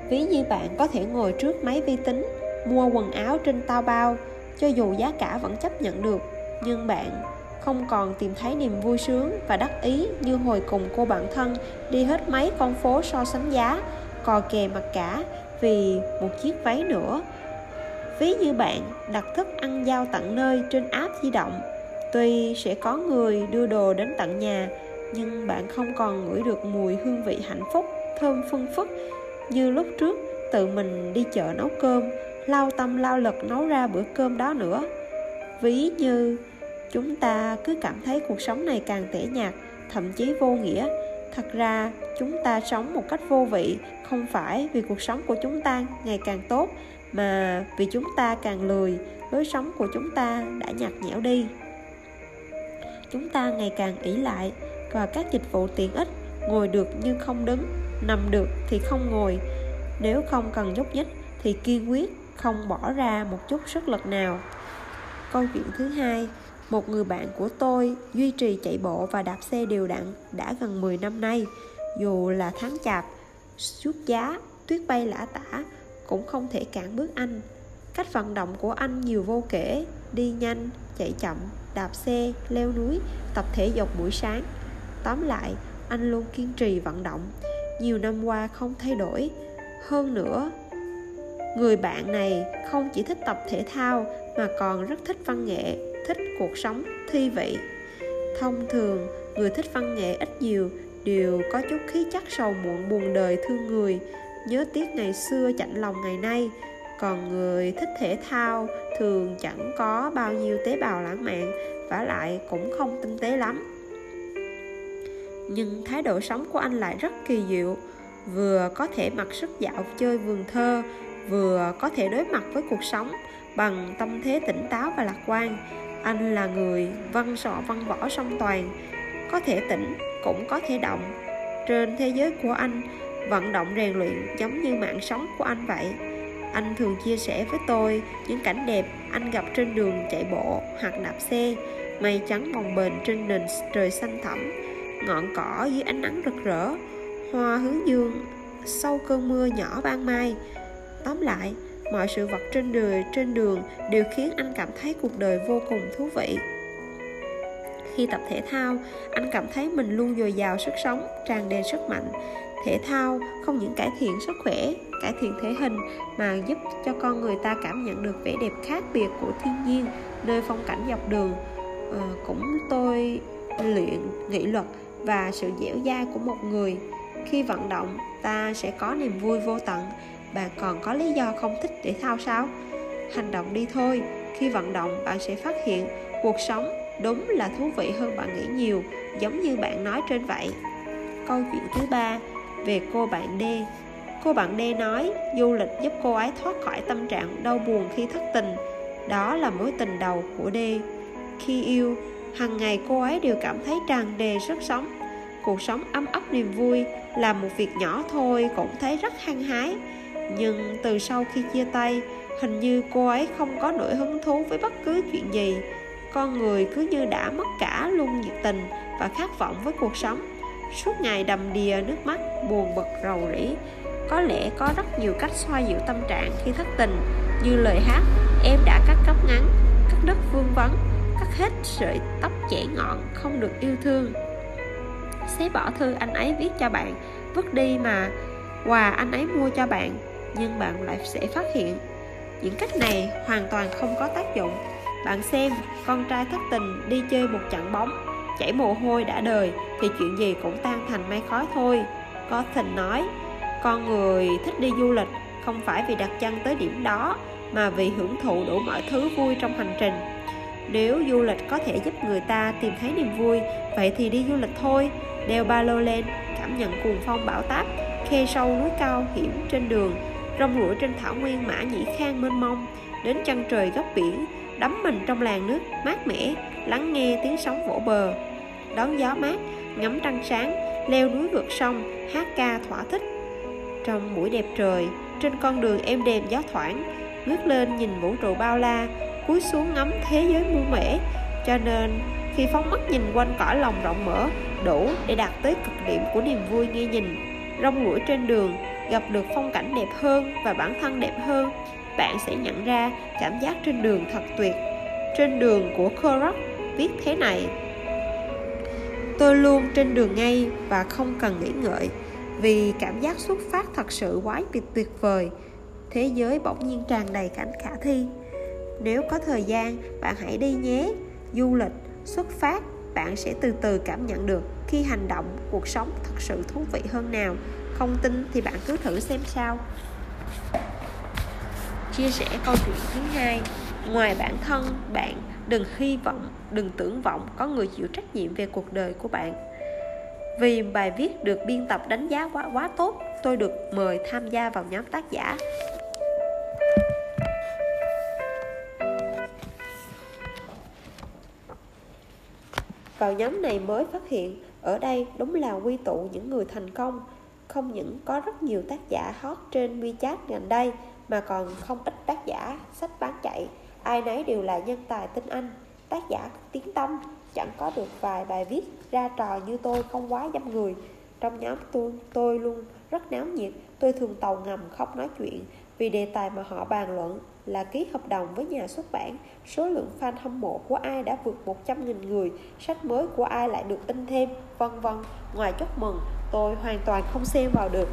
ví như bạn có thể ngồi trước máy vi tính, mua quần áo trên tao bao, cho dù giá cả vẫn chấp nhận được. Nhưng bạn không còn tìm thấy niềm vui sướng và đắc ý như hồi cùng cô bạn thân đi hết mấy con phố so sánh giá, cò kè mặt cả vì một chiếc váy nữa. Ví như bạn đặt thức ăn giao tận nơi trên app di động. Tuy sẽ có người đưa đồ đến tận nhà, nhưng bạn không còn ngửi được mùi hương vị hạnh phúc, thơm phân phức như lúc trước, tự mình đi chợ nấu cơm, lao tâm lao lực nấu ra bữa cơm đó nữa. Ví như, chúng ta cứ cảm thấy cuộc sống này càng tẻ nhạt, thậm chí vô nghĩa. Thật ra, chúng ta sống một cách vô vị, không phải vì cuộc sống của chúng ta ngày càng tốt, mà vì chúng ta càng lười, lối sống của chúng ta đã nhạt nhẽo đi. Chúng ta ngày càng ỷ lại, và các dịch vụ tiện ích ngồi được nhưng không đứng nằm được thì không ngồi. Nếu không cần nhúc nhích thì kiên quyết không bỏ ra một chút sức lực nào. Câu chuyện thứ hai, một người bạn của tôi duy trì chạy bộ và đạp xe đều đặn đã gần 10 năm nay. Dù là tháng chạp, suốt giá, tuyết bay lã tả cũng không thể cản bước anh. Cách vận động của anh nhiều vô kể, đi nhanh, chạy chậm, đạp xe, leo núi, tập thể dục buổi sáng. Tóm lại, anh luôn kiên trì vận động nhiều năm qua không thay đổi. Hơn nữa, người bạn này không chỉ thích tập thể thao mà còn rất thích văn nghệ, thích cuộc sống thi vị. Thông thường, người thích văn nghệ ít nhiều đều có chút khí chất sầu muộn buồn đời thương người. Nhớ tiếc ngày xưa chạnh lòng ngày nay, còn người thích thể thao thường chẳng có bao nhiêu tế bào lãng mạn và lại cũng không tinh tế lắm nhưng thái độ sống của anh lại rất kỳ diệu. Vừa có thể mặc sức dạo chơi vườn thơ, vừa có thể đối mặt với cuộc sống bằng tâm thế tỉnh táo và lạc quan. Anh là người văn sọ văn võ song toàn, có thể tỉnh cũng có thể động. Trên thế giới của anh, vận động rèn luyện giống như mạng sống của anh vậy. Anh thường chia sẻ với tôi những cảnh đẹp anh gặp trên đường chạy bộ, hoặc đạp xe, mây trắng bồng bềnh trên nền trời xanh thẳm ngọn cỏ dưới ánh nắng rực rỡ hoa hướng dương sau cơn mưa nhỏ ban mai. Tóm lại mọi sự vật trên đời trên đường đều khiến anh cảm thấy cuộc đời vô cùng thú vị. Khi tập thể thao anh cảm thấy mình luôn dồi dào sức sống tràn đầy sức mạnh. Thể thao không những cải thiện sức khỏe cải thiện thể hình mà giúp cho con người ta cảm nhận được vẻ đẹp khác biệt của thiên nhiên nơi phong cảnh dọc đường. À, cũng tôi luyện nghị luật và sự dẻo dai của một người. Khi vận động, ta sẽ có niềm vui vô tận bạn còn có lý do không thích thể thao sao hành động đi thôi. Khi vận động, bạn sẽ phát hiện cuộc sống đúng là thú vị hơn bạn nghĩ nhiều, giống như bạn nói trên vậy. Câu chuyện thứ ba về cô bạn D. Cô bạn D nói, du lịch giúp cô ấy thoát khỏi tâm trạng đau buồn khi thất tình. Đó là mối tình đầu của D. Khi yêu hàng ngày cô ấy đều cảm thấy tràn đầy sức sống. Cuộc sống ấm ấp niềm vui là một việc nhỏ thôi, cũng thấy rất hăng hái. Nhưng từ sau khi chia tay, hình như cô ấy không có nỗi hứng thú với bất cứ chuyện gì. Con người cứ như đã mất cả luôn nhiệt tình và khát vọng với cuộc sống. Suốt ngày đầm đìa nước mắt, buồn bực, rầu rĩ. Có lẽ có rất nhiều cách xoa dịu tâm trạng khi thất tình, như lời hát, em đã cắt cấp ngắn, cắt đất vương vấn cắt hết sợi tóc trẻ ngọn không được yêu thương. Xé bỏ thư anh ấy viết cho bạn, vứt đi mà quà anh ấy mua cho bạn, nhưng bạn lại sẽ phát hiện. Những cách này hoàn toàn không có tác dụng. Bạn xem, con trai thất tình đi chơi một trận bóng, chảy mồ hôi đã đời thì chuyện gì cũng tan thành mây khói thôi. Có thình nói, con người thích đi du lịch, không phải vì đặt chân tới điểm đó, mà vì hưởng thụ đủ mọi thứ vui trong hành trình nếu du lịch có thể giúp người ta tìm thấy niềm vui, vậy thì đi du lịch thôi. Đeo ba lô lên cảm nhận cuồng phong bão táp khe sâu núi cao hiểm trên đường, rong ruổi trên thảo nguyên mã nhĩ khang mênh mông, đến chân trời góc biển, đắm mình trong làn nước mát mẻ, lắng nghe tiếng sóng vỗ bờ. Đón gió mát, ngắm trăng sáng, leo núi vượt sông, hát ca thỏa thích. Trong buổi đẹp trời, trên con đường êm đềm gió thoảng, ngước lên nhìn vũ trụ bao la cúi xuống ngắm thế giới muôn mẻ cho nên, khi phóng mắt nhìn quanh cõi lòng rộng mở, đủ để đạt tới cực điểm của niềm vui nghe nhìn. Rong ruổi trên đường, gặp được phong cảnh đẹp hơn và bản thân đẹp hơn, bạn sẽ nhận ra cảm giác trên đường thật tuyệt. Trên đường của Kurok viết thế này, tôi luôn trên đường ngay và không cần nghĩ ngợi, vì cảm giác xuất phát thật sự quá tuyệt tuyệt vời. Thế giới bỗng nhiên tràn đầy cảnh khả thi nếu có thời gian bạn hãy đi nhé. Du lịch xuất phát bạn sẽ từ từ cảm nhận được khi hành động cuộc sống thật sự thú vị hơn nào. Không tin thì bạn cứ thử xem sao. Chia sẻ câu chuyện thứ hai. Ngoài bản thân bạn đừng hy vọng đừng tưởng vọng có người chịu trách nhiệm về cuộc đời của bạn. Vì bài viết được biên tập đánh giá quá quá tốt, tôi được mời tham gia vào nhóm tác giả. Vào nhóm này mới phát hiện, ở đây đúng là quy tụ những người thành công. Không những có rất nhiều tác giả hot trên WeChat gần đây, mà còn không ít tác giả sách bán chạy. Ai nấy đều là nhân tài tinh anh, tác giả tiếng tâm, chẳng có được vài bài viết ra trò như tôi không quá dăm người trong nhóm tôi tôi luôn rất náo nhiệt tôi thường tàu ngầm không nói chuyện vì đề tài mà họ bàn luận là ký hợp đồng với nhà xuất bản. Số lượng fan hâm mộ của ai đã vượt 100.000 người sách mới của ai lại được in thêm vân vân. Ngoài chúc mừng tôi hoàn toàn không xem vào được.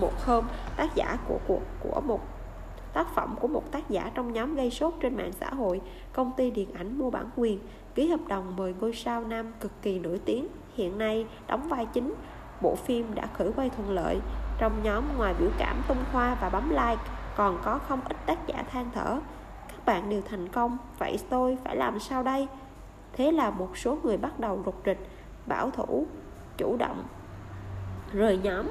Một hôm tác giả của của, của một tác phẩm của một tác giả trong nhóm gây sốt trên mạng xã hội công ty điện ảnh mua bản quyền ký hợp đồng mời ngôi sao nam cực kỳ nổi tiếng. Hiện nay đóng vai chính bộ phim đã khởi quay thuận lợi. Trong nhóm ngoài biểu cảm tung hoa và bấm like còn có không ít tác giả than thở, các bạn đều thành công, vậy tôi phải làm sao đây? Thế là một số người bắt đầu rụt rịch, bảo thủ, chủ động, rời nhóm.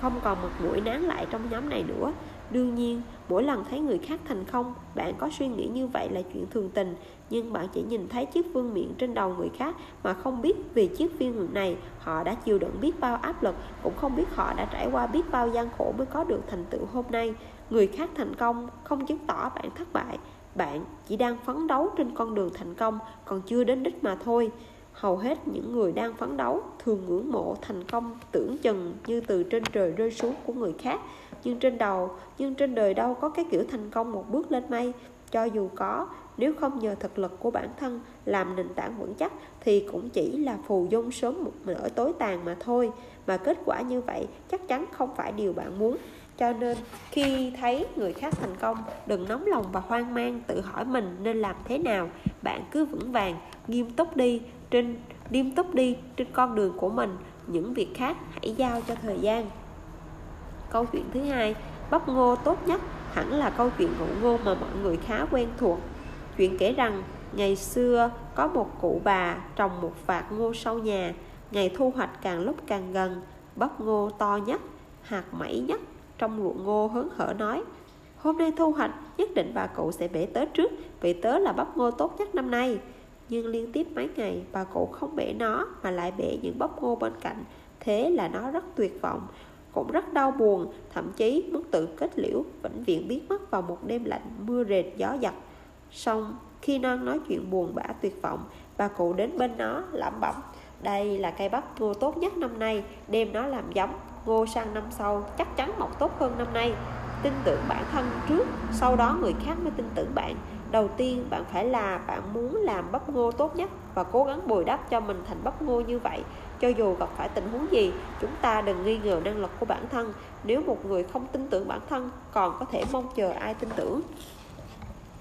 Không còn mặt mũi nán lại trong nhóm này nữa. Đương nhiên, mỗi lần thấy người khác thành công, bạn có suy nghĩ như vậy là chuyện thường tình, nhưng bạn chỉ nhìn thấy chiếc vương miện trên đầu người khác mà không biết vì chiếc viên này họ đã chịu đựng biết bao áp lực, cũng không biết họ đã trải qua biết bao gian khổ mới có được thành tựu hôm nay người khác thành công không chứng tỏ bạn thất bại. Bạn chỉ đang phấn đấu trên con đường thành công, còn chưa đến đích mà thôi. Hầu hết những người đang phấn đấu thường ngưỡng mộ thành công tưởng chừng như từ trên trời rơi xuống của người khác. Nhưng trên đầu, nhưng trên đời đâu có cái kiểu thành công một bước lên mây. Cho dù có, nếu không nhờ thực lực của bản thân làm nền tảng vững chắc thì cũng chỉ là phù dung sớm một nửa tối tàn mà thôi. Mà kết quả như vậy chắc chắn không phải điều bạn muốn cho nên khi thấy người khác thành công, đừng nóng lòng và hoang mang, tự hỏi mình nên làm thế nào. Bạn cứ vững vàng, nghiêm túc đi. Trên, nghiêm túc đi trên con đường của mình. Những việc khác hãy giao cho thời gian. Câu chuyện thứ hai, bắp ngô tốt nhất hẳn là câu chuyện ngụ ngô mà mọi người khá quen thuộc. Chuyện kể rằng, ngày xưa có một cụ bà trồng một vạt ngô sau nhà. Ngày thu hoạch càng lúc càng gần, bắp ngô to nhất, hạt mẩy nhất trong ruộng ngô hớn hở nói, hôm nay thu hoạch, nhất định bà cụ sẽ bể tớ trước, vì tớ là bắp ngô tốt nhất năm nay. Nhưng liên tiếp mấy ngày, bà cụ không bể nó mà lại bể những bắp ngô bên cạnh, thế là nó rất tuyệt vọng, cũng rất đau buồn, thậm chí muốn tự kết liễu, vĩnh viễn biến mất vào một đêm lạnh, mưa rệt, gió giật. Xong, khi non nói chuyện buồn bã tuyệt vọng, bà cụ đến bên nó lẩm bẩm, đây là cây bắp ngô tốt nhất năm nay, đem nó làm giống ngô sang năm sau, chắc chắn mọc tốt hơn năm nay. Tin tưởng bản thân trước, sau đó người khác mới tin tưởng bạn. Đầu tiên, bạn phải là, bạn muốn làm bắp ngô tốt nhất và cố gắng bồi đắp cho mình thành bắp ngô như vậy. Cho dù gặp phải tình huống gì, chúng ta đừng nghi ngờ năng lực của bản thân. Nếu một người không tin tưởng bản thân, còn có thể mong chờ ai tin tưởng?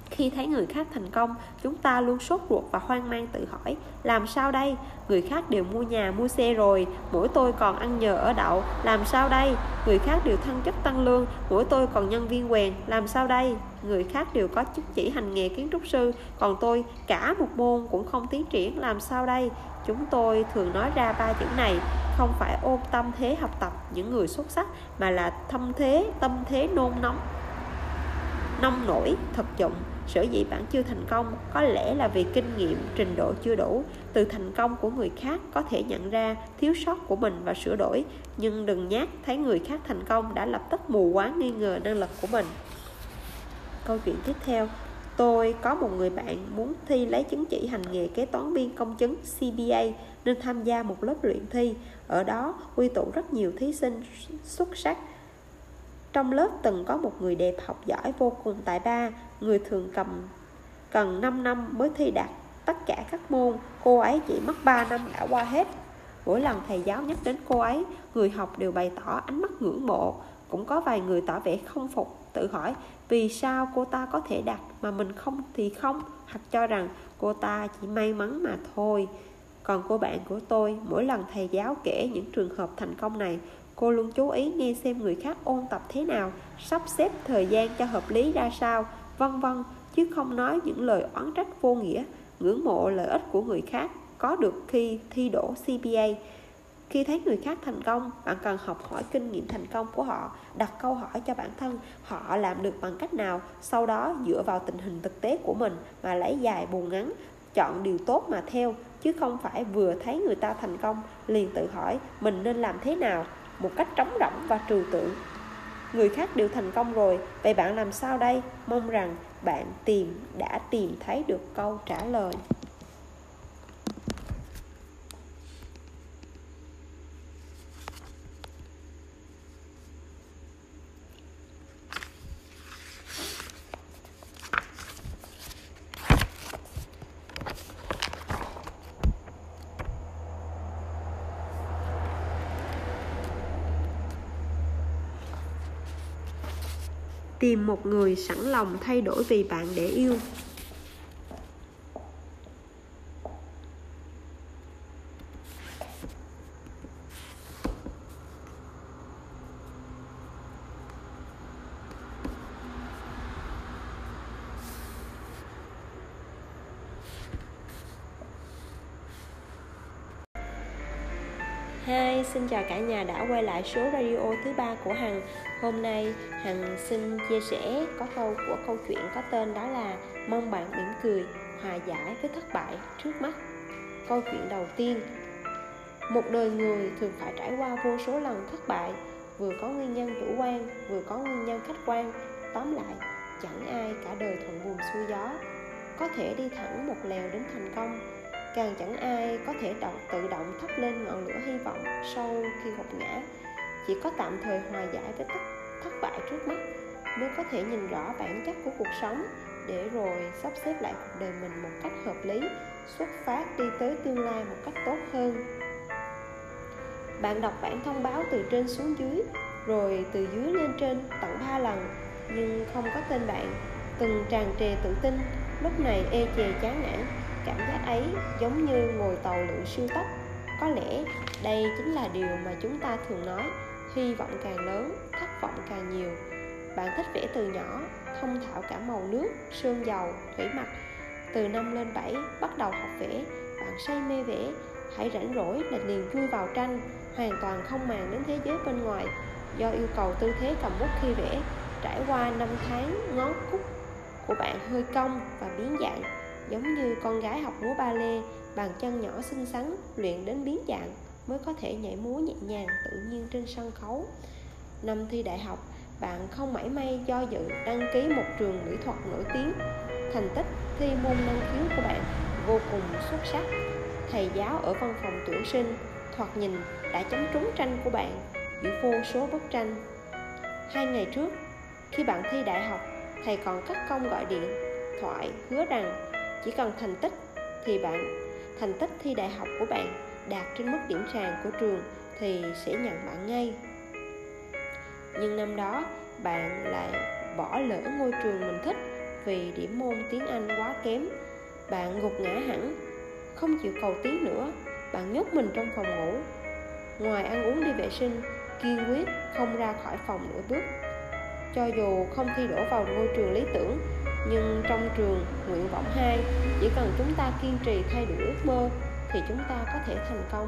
Khi thấy người khác thành công, chúng ta luôn sốt ruột và hoang mang tự hỏi, làm sao đây? Người khác đều mua nhà, mua xe rồi, mỗi tôi còn ăn nhờ ở đậu, làm sao đây? Người khác đều thăng chức tăng lương, mỗi tôi còn nhân viên quèn, làm sao đây? Người khác đều có chứng chỉ hành nghề kiến trúc sư, còn tôi cả một môn cũng không tiến triển, làm sao đây? Chúng tôi thường nói ra ba chữ này, không phải ôm tâm thế học tập những người xuất sắc, mà là thâm thế, tâm thế nôn nóng, nông nổi thực dụng sở dĩ bạn chưa thành công, có lẽ là vì kinh nghiệm trình độ chưa đủ. Từ thành công của người khác có thể nhận ra thiếu sót của mình và sửa đổi. Nhưng đừng nhát, thấy người khác thành công đã lập tức mù quáng nghi ngờ năng lực của mình. Câu chuyện tiếp theo. Tôi có một người bạn muốn thi lấy chứng chỉ hành nghề kế toán viên công chứng CPA nên tham gia một lớp luyện thi. Ở đó quy tụ rất nhiều thí sinh xuất sắc trong lớp từng có một người đẹp học giỏi vô cùng tài ba Người thường cầm cần 5 năm mới thi đạt tất cả các môn. Cô ấy chỉ mất 3 năm đã qua hết. Mỗi lần thầy giáo nhắc đến cô ấy Người học đều bày tỏ ánh mắt ngưỡng mộ. Cũng có vài người tỏ vẻ không phục Tự hỏi vì sao cô ta có thể đạt Mà mình không thì không Hoặc cho rằng cô ta chỉ may mắn mà thôi. Còn cô bạn của tôi, mỗi lần thầy giáo kể những trường hợp thành công này, Cô luôn chú ý nghe xem người khác ôn tập thế nào, sắp xếp thời gian cho hợp lý ra sao, vân vân, chứ không nói những lời oán trách vô nghĩa, ngưỡng mộ lợi ích của người khác có được khi thi đỗ CPA. khi thấy người khác thành công bạn cần học hỏi kinh nghiệm thành công của họ đặt câu hỏi cho bản thân họ làm được bằng cách nào sau đó dựa vào tình hình thực tế của mình mà lấy dài bù ngắn chọn điều tốt mà theo chứ không phải vừa thấy người ta thành công liền tự hỏi mình nên làm thế nào một cách trống rỗng và trừu tượng. Người khác đều thành công rồi, vậy bạn làm sao đây? Mong rằng bạn tìm, đã tìm thấy được câu trả lời. Tìm một người sẵn lòng thay đổi vì bạn để yêu. Hi, xin chào cả nhà đã quay lại số radio thứ ba của Hằng. Hôm nay Hằng xin chia sẻ có câu của câu chuyện có tên đó là Mong bạn mỉm cười, hòa giải với thất bại trước mắt. Câu chuyện đầu tiên. Một đời người thường phải trải qua vô số lần thất bại Vừa có nguyên nhân chủ quan, vừa có nguyên nhân khách quan. Tóm lại, chẳng ai cả đời thuận buồm xuôi gió. Có thể đi thẳng một lèo đến thành công càng chẳng ai có thể động, tự động thắp lên ngọn lửa hy vọng sau khi gục ngã. Chỉ có tạm thời hòa giải với tất thất bại trước mắt mới có thể nhìn rõ bản chất của cuộc sống. Để rồi sắp xếp lại cuộc đời mình một cách hợp lý xuất phát đi tới tương lai một cách tốt hơn. Bạn đọc bản thông báo từ trên xuống dưới rồi từ dưới lên trên tận ba lần nhưng không có tên bạn từng tràn trề tự tin lúc này ê chề chán nản cảm giác ấy giống như ngồi tàu lượn siêu tốc. Có lẽ đây chính là điều mà chúng ta thường nói, hy vọng càng lớn, thất vọng càng nhiều. Bạn thích vẽ từ nhỏ, thông thạo cả màu nước, sơn dầu, thủy mặc. Từ năm lên bảy, bắt đầu học vẽ. Bạn say mê vẽ, hãy rảnh rỗi là liền chui vào tranh, hoàn toàn không màng đến thế giới bên ngoài. Do yêu cầu tư thế cầm bút khi vẽ, trải qua năm tháng ngón cúc của bạn hơi cong và biến dạng giống như con gái học múa ba lê bàn chân nhỏ xinh xắn, luyện đến biến dạng, mới có thể nhảy múa nhẹ nhàng tự nhiên trên sân khấu. Năm thi đại học, bạn không mảy may do dự đăng ký một trường mỹ thuật nổi tiếng. Thành tích thi môn năng khiếu của bạn vô cùng xuất sắc. Thầy giáo ở văn phòng tuyển sinh thoạt nhìn đã chấm trúng tranh của bạn giữa vô số bức tranh. Hai ngày trước, khi bạn thi đại học, thầy còn cắt công gọi điện, thoại, hứa rằng chỉ cần thành tích thì bạn, thành tích thi đại học của bạn đạt trên mức điểm sàn của trường thì sẽ nhận bạn ngay. Nhưng năm đó, bạn lại bỏ lỡ ngôi trường mình thích vì điểm môn tiếng anh quá kém. Bạn gục ngã hẳn, không chịu cầu tiến nữa. Bạn nhốt mình trong phòng ngủ. Ngoài ăn uống đi vệ sinh, kiên quyết không ra khỏi phòng nửa bước. Cho dù không thi đỗ vào ngôi trường lý tưởng nhưng trong trường nguyện vọng 2 chỉ cần chúng ta kiên trì thay đổi ước mơ, thì chúng ta có thể thành công.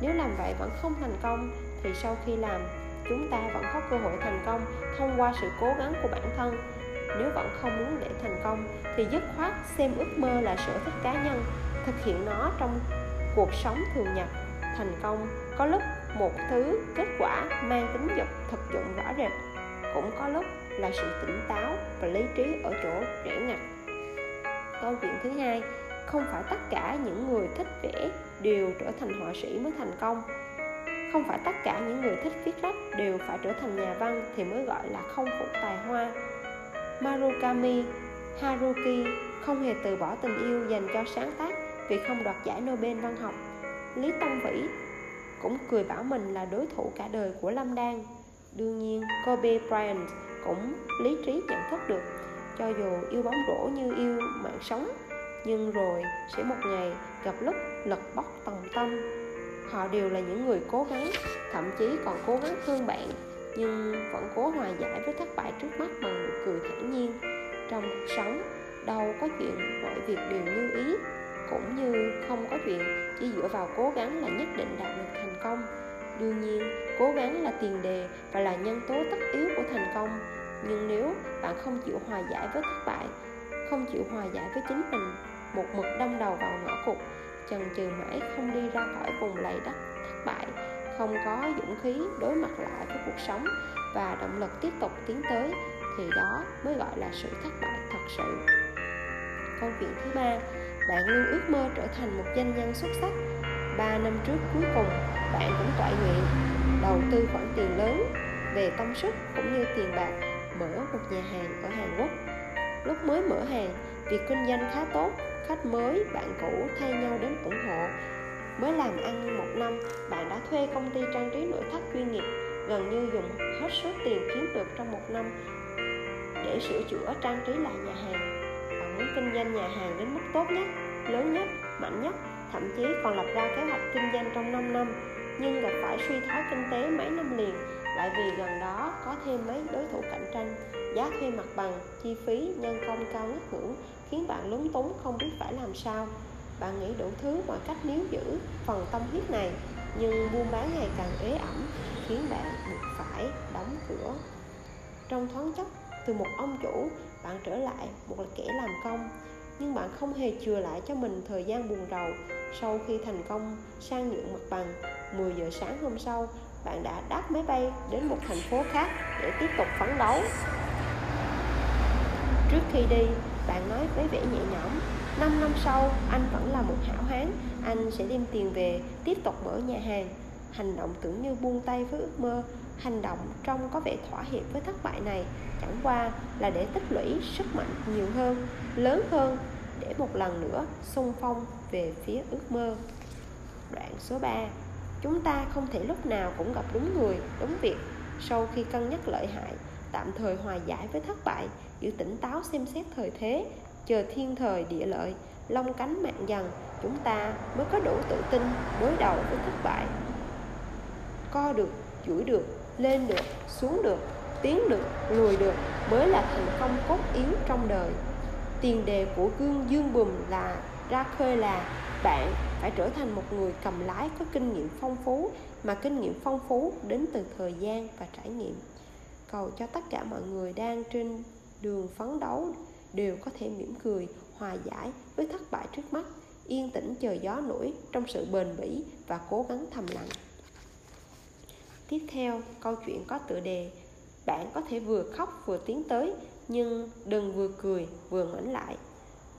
Nếu làm vậy vẫn không thành công, thì sau khi làm, chúng ta vẫn có cơ hội thành công thông qua sự cố gắng của bản thân. Nếu vẫn không muốn để thành công, thì dứt khoát xem ước mơ là sở thích cá nhân, thực hiện nó trong cuộc sống thường nhật. Thành công có lúc một thứ kết quả mang tính dục thực dụng rõ rệt, cũng có lúc là sự tỉnh táo và lý trí ở chỗ rẽ ngặt. Câu chuyện thứ hai, không phải tất cả những người thích vẽ đều trở thành họa sĩ mới thành công. Không phải tất cả những người thích viết lách đều phải trở thành nhà văn thì mới gọi là không phụ tài hoa. Marukami Haruki không hề từ bỏ tình yêu dành cho sáng tác vì không đoạt giải Nobel văn học. Lý Tông Vĩ cũng cười bảo mình là đối thủ cả đời của Lâm Đan. Đương nhiên, Kobe Bryant cũng lý trí nhận thức được. Cho dù yêu bóng rổ như yêu mạng sống, nhưng rồi sẽ một ngày gặp lúc lật bóc tầm tâm. Họ đều là những người cố gắng, thậm chí còn cố gắng thương bạn, nhưng vẫn cố hòa giải với thất bại trước mắt bằng nụ cười thản nhiên. Trong cuộc sống, đâu có chuyện mọi việc đều như ý, cũng như không có chuyện chỉ dựa vào cố gắng là nhất định đạt được thành công đương nhiên, cố gắng là tiền đề và là nhân tố tất yếu của thành công. Nhưng nếu bạn không chịu hòa giải với thất bại, không chịu hòa giải với chính mình, một mực đâm đầu vào ngõ cụt chần chừ mãi không đi ra khỏi vùng lầy đất thất bại, không có dũng khí đối mặt lại với cuộc sống và động lực tiếp tục tiến tới, thì đó mới gọi là sự thất bại thật sự. Câu chuyện thứ ba, bạn luôn ước mơ trở thành một doanh nhân xuất sắc ba năm trước cuối cùng, bạn cũng tọa nguyện đầu tư khoản tiền lớn về tâm sức cũng như tiền bạc mở một nhà hàng ở Hàn Quốc. Lúc mới mở hàng, việc kinh doanh khá tốt, khách mới, bạn cũ thay nhau đến ủng hộ. Mới làm ăn một năm, bạn đã thuê công ty trang trí nội thất chuyên nghiệp, gần như dùng hết số tiền kiếm được trong một năm để sửa chữa trang trí lại nhà hàng. Bạn muốn kinh doanh nhà hàng đến mức tốt nhất, lớn nhất, mạnh nhất? Thậm chí còn lập ra kế hoạch kinh doanh trong 5 năm, nhưng gặp phải suy thoái kinh tế mấy năm liền, lại vì gần đó có thêm mấy đối thủ cạnh tranh. Giá thuê mặt bằng, chi phí, nhân công cao ngất ngưỡng khiến bạn lúng túng không biết phải làm sao. Bạn nghĩ đủ thứ mọi cách níu giữ phần tâm huyết này, nhưng buôn bán ngày càng ế ẩm khiến bạn buộc phải đóng cửa. Trong thoáng chốc, từ một ông chủ, bạn trở lại một kẻ làm công nhưng bạn không hề chừa lại cho mình thời gian buồn rầu sau khi thành công sang nhượng mặt bằng. 10 giờ sáng hôm sau, bạn đã đáp máy bay đến một thành phố khác để tiếp tục phấn đấu. Trước khi đi, bạn nói với vẻ nhẹ nhõm 5 năm sau, anh vẫn là một hảo hán, anh sẽ đem tiền về tiếp tục mở nhà hàng. Hành động tưởng như buông tay với ước mơ hành động trông có vẻ thỏa hiệp với thất bại này, chẳng qua là để tích lũy sức mạnh nhiều hơn, lớn hơn, để một lần nữa xung phong về phía ước mơ. Đoạn số 3 chúng ta không thể lúc nào cũng gặp đúng người, đúng việc. Sau khi cân nhắc lợi hại, tạm thời hòa giải với thất bại, giữ tỉnh táo xem xét thời thế, chờ thiên thời địa lợi, long cánh mạng dần, chúng ta mới có đủ tự tin đối đầu với thất bại. Co được chuỗi được lên được, xuống được, tiến được, lùi được mới là thành công cốt yếu trong đời. Tiền đề của gương dương bùm là ra khơi là bạn phải trở thành một người cầm lái có kinh nghiệm phong phú, mà kinh nghiệm phong phú đến từ thời gian và trải nghiệm. Cầu cho tất cả mọi người đang trên đường phấn đấu đều có thể mỉm cười, hòa giải với thất bại trước mắt, yên tĩnh chờ gió nổi trong sự bền bỉ và cố gắng thầm lặng tiếp theo, câu chuyện có tựa đề bạn có thể vừa khóc vừa tiến tới, nhưng đừng vừa cười, vừa ngoảnh lại.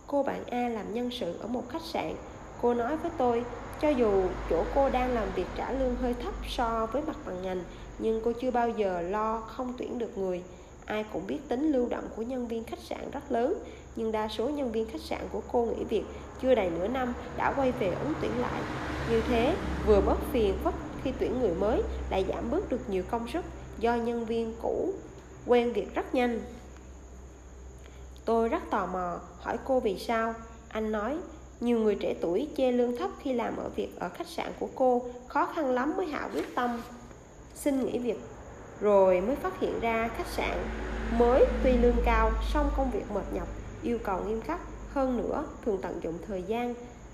Cô bạn a làm nhân sự ở một khách sạn. Cô nói với tôi, cho dù chỗ cô đang làm việc trả lương hơi thấp so với mặt bằng ngành, nhưng cô chưa bao giờ lo không tuyển được người. Ai cũng biết tính lưu động của nhân viên khách sạn rất lớn, nhưng đa số nhân viên khách sạn của cô nghỉ việc chưa đầy nửa năm đã quay về ứng tuyển lại. Như thế, vừa bớt phiền phức khi tuyển người mới lại giảm bớt được nhiều công sức do nhân viên cũ quen việc rất nhanh. Tôi rất tò mò, hỏi cô vì sao? Anh nói, nhiều người trẻ tuổi chê lương thấp khi làm ở việc ở khách sạn của cô, khó khăn lắm mới hạ quyết tâm. Xin nghỉ việc. Rồi mới phát hiện ra khách sạn mới tuy lương cao, song công việc mệt nhọc, yêu cầu nghiêm khắc. Hơn nữa, thường tận dụng thời gian,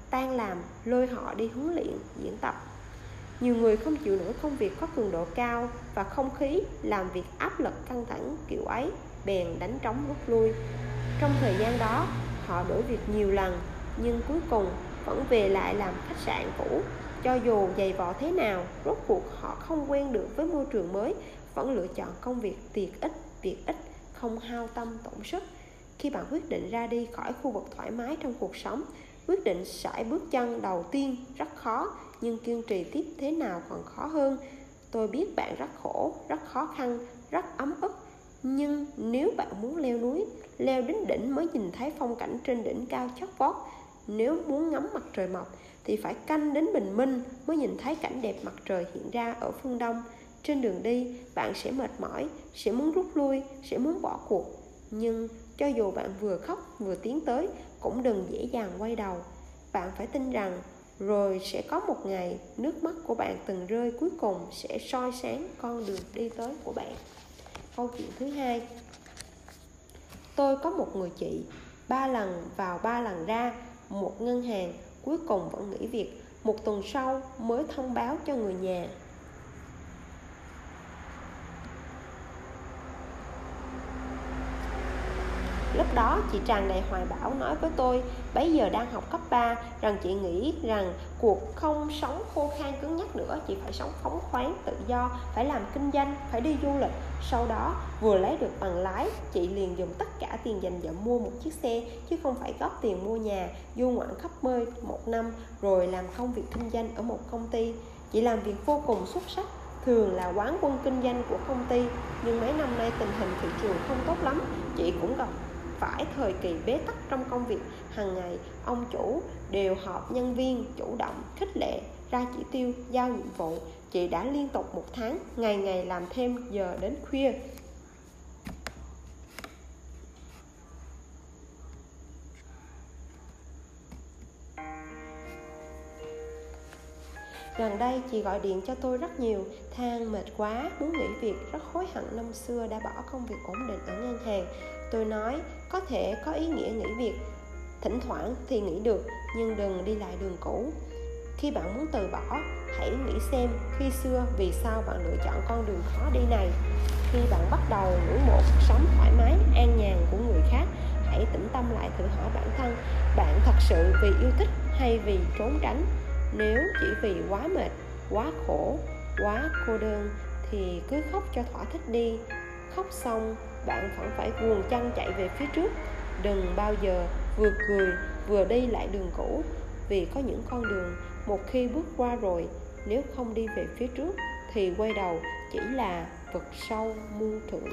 tan làm, lôi họ đi huấn luyện, diễn tập nhiều người không chịu nổi công việc có cường độ cao và không khí làm việc áp lực căng thẳng, kiểu ấy, bèn đánh trống rút lui. Trong thời gian đó, họ đổi việc nhiều lần, nhưng cuối cùng vẫn về lại làm khách sạn cũ. Cho dù dày vò thế nào, rốt cuộc họ không quen được với môi trường mới, vẫn lựa chọn công việc tiện ít việc ít không hao tâm tổn sức. Khi bạn quyết định ra đi khỏi khu vực thoải mái trong cuộc sống, quyết định sải bước chân đầu tiên rất khó nhưng kiên trì tiếp thế nào còn khó hơn. Tôi biết bạn rất khổ, rất khó khăn, rất ấm ức. Nhưng nếu bạn muốn leo núi, leo đến đỉnh mới nhìn thấy phong cảnh trên đỉnh cao chót vót. Nếu muốn ngắm mặt trời mọc, thì phải canh đến bình minh mới nhìn thấy cảnh đẹp mặt trời hiện ra ở phương đông. Trên đường đi, bạn sẽ mệt mỏi, sẽ muốn rút lui, sẽ muốn bỏ cuộc. Nhưng cho dù bạn vừa khóc, vừa tiến tới, cũng đừng dễ dàng quay đầu. Bạn phải tin rằng rồi sẽ có một ngày, nước mắt của bạn từng rơi cuối cùng sẽ soi sáng con đường đi tới của bạn. Câu chuyện thứ hai. Tôi có một người chị, ba lần vào ba lần ra, một ngân hàng, cuối cùng vẫn nghỉ việc. Một tuần sau mới thông báo cho người nhà. Lúc đó chị tràn đầy hoài bão nói với tôi Bấy giờ đang học cấp 3 Rằng chị nghĩ rằng cuộc không sống khô khan cứng nhắc nữa Chị phải sống phóng khoáng, tự do Phải làm kinh doanh, phải đi du lịch. Sau đó vừa lấy được bằng lái Chị liền dùng tất cả tiền dành dụm mua một chiếc xe Chứ không phải góp tiền mua nhà Du ngoạn khắp nơi một năm Rồi làm công việc kinh doanh ở một công ty. Chị làm việc vô cùng xuất sắc thường là quán quân kinh doanh của công ty nhưng mấy năm nay tình hình thị trường không tốt lắm chị cũng gặp phải thời kỳ bế tắc trong công việc. Hàng ngày ông chủ đều họp nhân viên chủ động khích lệ ra chỉ tiêu giao nhiệm vụ. Chị đã liên tục một tháng ngày ngày làm thêm giờ đến khuya. Gần đây chị gọi điện cho tôi rất nhiều Than mệt quá, muốn nghỉ việc Rất hối hận năm xưa đã bỏ công việc ổn định ở ngân hàng. Tôi nói có thể có ý nghĩa nghỉ việc. Thỉnh thoảng thì nghỉ được Nhưng đừng đi lại đường cũ. Khi bạn muốn từ bỏ Hãy nghĩ xem khi xưa vì sao bạn lựa chọn con đường khó đi này. Khi bạn bắt đầu ngưỡng mộ cuộc sống thoải mái, an nhàn của người khác Hãy tĩnh tâm lại tự hỏi bản thân Bạn thật sự vì yêu thích hay vì trốn tránh? Nếu chỉ vì quá mệt quá khổ quá cô đơn thì cứ khóc cho thỏa thích đi. Khóc xong bạn vẫn phải guồng chân chạy về phía trước. Đừng bao giờ vừa cười vừa đi lại đường cũ, vì có những con đường một khi bước qua rồi, nếu không đi về phía trước thì quay đầu chỉ là vực sâu muôn thượng.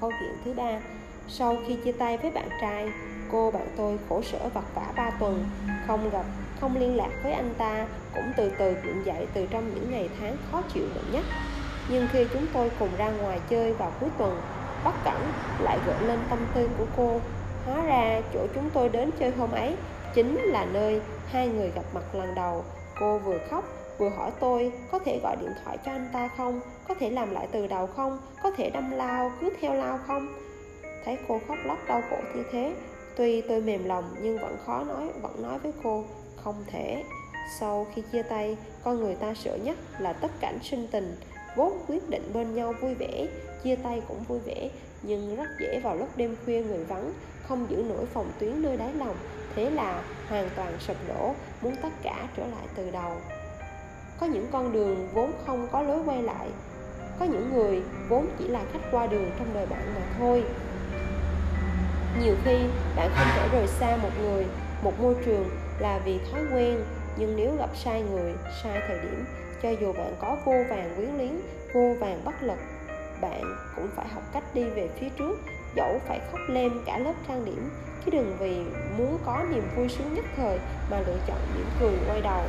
Câu chuyện thứ ba, sau khi chia tay với bạn trai, cô bạn tôi khổ sở vật vả ba tuần, không gặp, không liên lạc với anh ta, cũng từ từ gượng dậy từ trong những ngày tháng khó chịu đựng nhất. Nhưng khi chúng tôi cùng ra ngoài chơi vào cuối tuần bất cẩn lại gợi lên tâm tư của cô. Hóa ra chỗ chúng tôi đến chơi hôm ấy chính là nơi hai người gặp mặt lần đầu. Cô vừa khóc, vừa hỏi tôi, có thể gọi điện thoại cho anh ta không? Có thể làm lại từ đầu không? Có thể đâm lao, cứ theo lao không? Thấy cô khóc lóc đau khổ như thế, tuy tôi mềm lòng nhưng vẫn khó nói, vẫn nói với cô, không thể. Sau khi chia tay, con người ta sợ nhất là tất cảnh sinh tình vốn quyết định bên nhau vui vẻ, chia tay cũng vui vẻ, nhưng rất dễ vào lúc đêm khuya người vắng, không giữ nổi phòng tuyến nơi đáy lòng. Thế là hoàn toàn sụp đổ, muốn tất cả trở lại từ đầu. Có những con đường vốn không có lối quay lại, có những người vốn chỉ là khách qua đường trong đời bạn mà thôi. Nhiều khi bạn không thể rời xa một người, một môi trường là vì thói quen, nhưng nếu gặp sai người, sai thời điểm cho dù bạn có vô vàng quyến luyến, vô vàng bất lực, bạn cũng phải học cách đi về phía trước, dẫu phải khóc lên cả lớp trang điểm. Chứ đừng vì muốn có niềm vui sướng nhất thời mà lựa chọn mỉm cười quay đầu.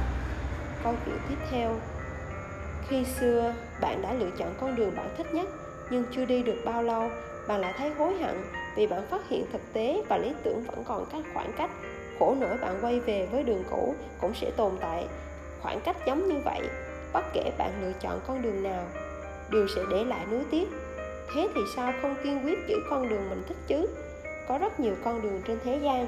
Câu chuyện tiếp theo. Khi xưa, bạn đã lựa chọn con đường bạn thích nhất, nhưng chưa đi được bao lâu, bạn lại thấy hối hận vì bạn phát hiện thực tế và lý tưởng vẫn còn các khoảng cách. Khổ nỗi bạn quay về với đường cũ cũng sẽ tồn tại. Khoảng cách giống như vậy bất kể bạn lựa chọn con đường nào, đều sẽ để lại nuối tiếc. Thế thì sao không kiên quyết giữ con đường mình thích chứ? Có rất nhiều con đường trên thế gian.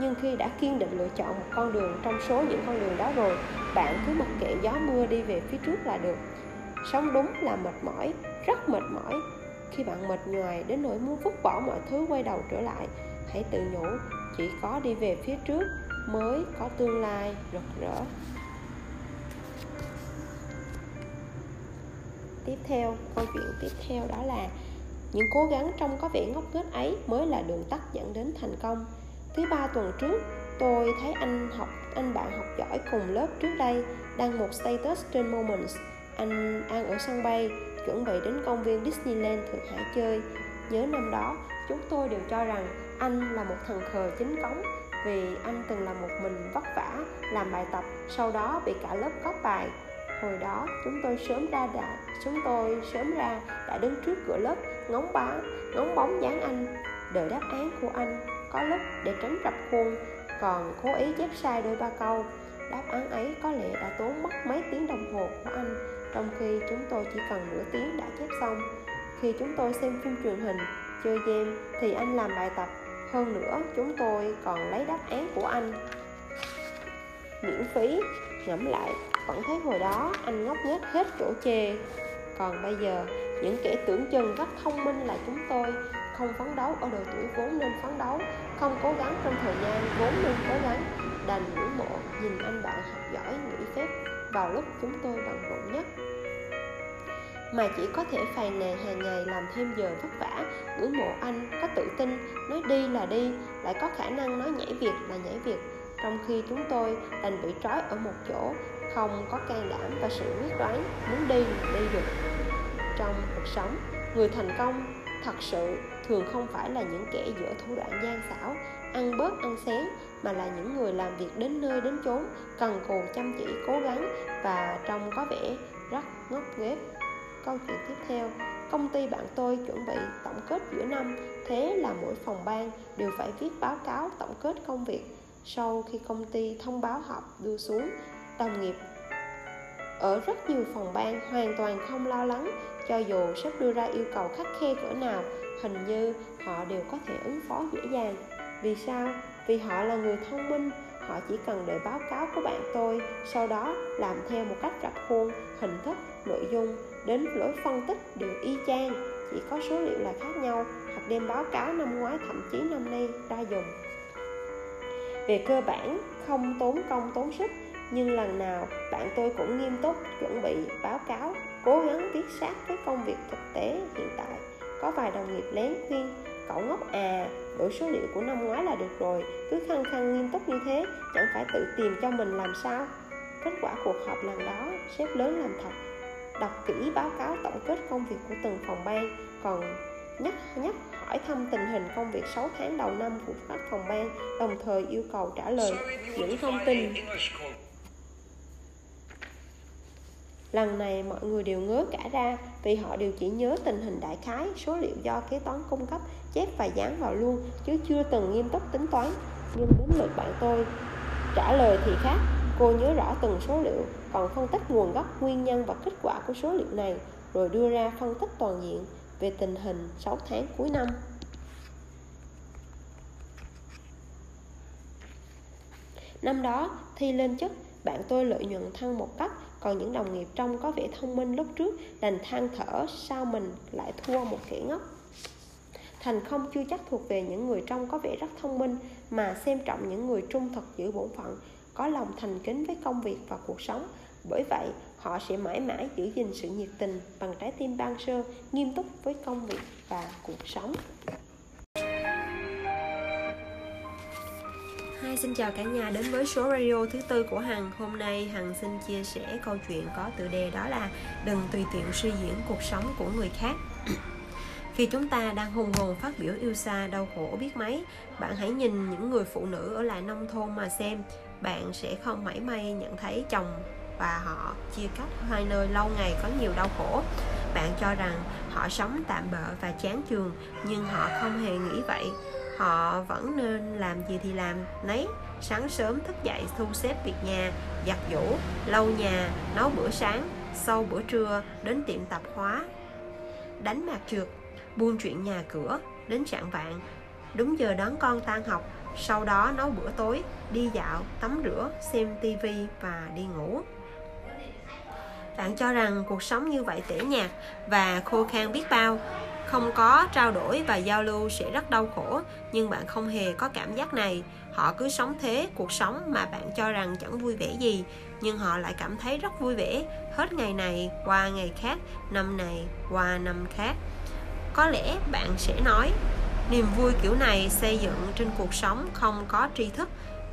Nhưng khi đã kiên định lựa chọn một con đường trong số những con đường đó rồi, bạn cứ mặc kệ gió mưa đi về phía trước là được. Sống đúng là mệt mỏi, rất mệt mỏi. Khi bạn mệt nhoài đến nỗi muốn vứt bỏ mọi thứ quay đầu trở lại, hãy tự nhủ, chỉ có đi về phía trước mới có tương lai rực rỡ. Tiếp theo. Câu chuyện tiếp theo đó là những cố gắng trong có vẻ ngốc nghếch ấy mới là đường tắt dẫn đến thành công. Thứ ba tuần trước, tôi thấy anh học, anh bạn học giỏi cùng lớp trước đây đăng một status trên Moments. Anh đang ở sân bay, chuẩn bị đến công viên Disneyland Thượng Hải chơi. Nhớ năm đó, chúng tôi đều cho rằng anh là một thằng khờ chính cống vì anh từng là một mình vất vả làm bài tập, sau đó bị cả lớp cóp bài hồi đó, chúng tôi sớm ra đã, chúng tôi sớm ra đã đứng trước cửa lớp, ngóng bá, ngóng bóng dáng anh, đợi đáp án của anh có lúc để tránh rập khuôn, còn cố ý chép sai đôi ba câu. Đáp án ấy có lẽ đã tốn mất mấy tiếng đồng hồ của anh, trong khi chúng tôi chỉ cần nửa tiếng đã chép xong. Khi chúng tôi xem phim truyền hình, chơi game, thì anh làm bài tập. Hơn nữa, chúng tôi còn lấy đáp án của anh. Miễn phí ngẫm lại vẫn thấy hồi đó anh ngốc nghếch hết chỗ chê. Còn bây giờ, những kẻ tưởng chừng rất thông minh là chúng tôi. Không phấn đấu ở độ tuổi vốn nên phấn đấu, không cố gắng trong thời gian vốn nên cố gắng. Đành ngưỡng mộ, nhìn anh bạn học giỏi, nghỉ phép vào lúc chúng tôi bận rộn nhất. Mà chỉ có thể phàn nàn hàng ngày làm thêm giờ vất vả, ngưỡng mộ anh, có tự tin, nói đi là đi, lại có khả năng nói nhảy việc là nhảy việc. Trong khi chúng tôi đành bị trói ở một chỗ không có can đảm và sự quyết đoán muốn đi là đi được. Trong cuộc sống, người thành công thật sự thường không phải là những kẻ giữa thủ đoạn gian xảo, ăn bớt ăn xén, mà là những người làm việc đến nơi đến chốn, cần cù chăm chỉ, cố gắng và trông có vẻ rất ngốc nghếch. Câu chuyện tiếp theo, công ty bạn tôi chuẩn bị tổng kết giữa năm, thế là mỗi phòng ban đều phải viết báo cáo tổng kết công việc. Sau khi công ty thông báo họp đưa xuống đồng nghiệp. Ở rất nhiều phòng ban hoàn toàn không lo lắng, cho dù sếp đưa ra yêu cầu khắc khe cỡ nào, hình như họ đều có thể ứng phó dễ dàng. Vì sao? Vì họ là người thông minh, họ chỉ cần đợi báo cáo của bạn tôi, sau đó làm theo một cách rập khuôn, hình thức, nội dung, đến lỗi phân tích đều y chang. Chỉ có số liệu là khác nhau, hoặc đem báo cáo năm ngoái thậm chí năm nay ra dùng. Về cơ bản, không tốn công tốn sức nhưng lần nào bạn tôi cũng nghiêm túc chuẩn bị báo cáo cố gắng viết sát với công việc thực tế hiện tại. Có vài đồng nghiệp lén khuyên cậu ngốc à đổi số liệu của năm ngoái là được rồi cứ khăng khăng nghiêm túc như thế chẳng phải tự tìm cho mình làm sao? Kết quả cuộc họp lần đó sếp lớn làm thật đọc kỹ báo cáo tổng kết công việc của từng phòng ban còn nhắc nhắc hỏi thăm tình hình công việc 6 tháng đầu năm của các phòng ban đồng thời yêu cầu trả lời những thông tin Lần này mọi người đều ngớ cả ra vì họ đều chỉ nhớ tình hình đại khái, số liệu do kế toán cung cấp, chép và dán vào luôn chứ chưa từng nghiêm túc tính toán. Nhưng đến lượt bạn tôi trả lời thì khác, cô nhớ rõ từng số liệu, còn phân tích nguồn gốc, nguyên nhân và kết quả của số liệu này, rồi đưa ra phân tích toàn diện về tình hình 6 tháng cuối năm. Năm đó, thi lên chức, bạn tôi lợi nhuận thăng một cấp còn những đồng nghiệp trong có vẻ thông minh lúc trước đành than thở, sao mình lại thua một kẻ ngốc? Thành không chưa chắc thuộc về những người trong có vẻ rất thông minh, mà xem trọng những người trung thực giữ bổn phận, có lòng thành kính với công việc và cuộc sống. Bởi vậy, họ sẽ mãi mãi giữ gìn sự nhiệt tình bằng trái tim ban sơ, nghiêm túc với công việc và cuộc sống. Hi, xin chào cả nhà. Đến với số radio thứ tư của Hằng. Hôm nay Hằng xin chia sẻ câu chuyện có tựa đề đó là Đừng tùy tiện suy diễn cuộc sống của người khác. Khi chúng ta đang hùng hồn phát biểu yêu xa đau khổ biết mấy Bạn hãy nhìn những người phụ nữ ở lại nông thôn mà xem. Bạn sẽ không mảy may nhận thấy chồng và họ chia cách hai nơi lâu ngày có nhiều đau khổ. Bạn cho rằng họ sống tạm bợ và chán chường nhưng họ không hề nghĩ vậy họ vẫn nên làm gì thì làm. Nấy, sáng sớm thức dậy thu xếp việc nhà, giặt giũ, lau nhà, nấu bữa sáng, sau bữa trưa đến tiệm tạp hóa. Đánh mạc trượt, buôn chuyện nhà cửa, đến trạng vạn đúng giờ đón con tan học, sau đó nấu bữa tối, đi dạo, tắm rửa, xem tivi và đi ngủ. Bạn cho rằng cuộc sống như vậy tẻ nhạt và khô khan biết bao không có trao đổi và giao lưu sẽ rất đau khổ, nhưng bạn không hề có cảm giác này. Họ cứ sống thế, cuộc sống mà bạn cho rằng chẳng vui vẻ gì, nhưng họ lại cảm thấy rất vui vẻ. Hết ngày này, qua ngày khác, năm này, qua năm khác. Có lẽ bạn sẽ nói, niềm vui kiểu này xây dựng trên cuộc sống không có tri thức,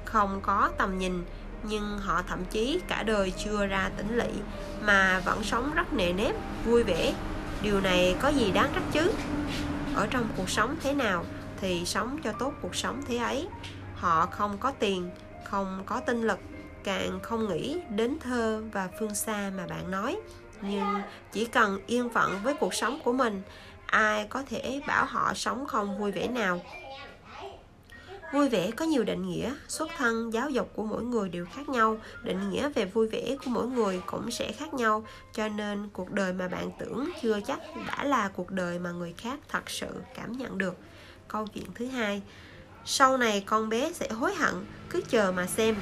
không có tầm nhìn. Nhưng họ thậm chí cả đời chưa ra tỉnh lỵ, mà vẫn sống rất nề nếp, vui vẻ điều này có gì đáng trách chứ? Ở trong cuộc sống thế nào thì sống cho tốt cuộc sống thế ấy. Họ không có tiền, không có tinh lực, càng không nghĩ đến thơ và phương xa mà bạn nói. Nhưng chỉ cần yên phận với cuộc sống của mình, ai có thể bảo họ sống không vui vẻ nào. Vui vẻ có nhiều định nghĩa, xuất thân, giáo dục của mỗi người đều khác nhau, định nghĩa về vui vẻ của mỗi người cũng sẽ khác nhau, cho nên cuộc đời mà bạn tưởng chưa chắc đã là cuộc đời mà người khác thật sự cảm nhận được. Câu chuyện thứ hai, sau này con bé sẽ hối hận, cứ chờ mà xem.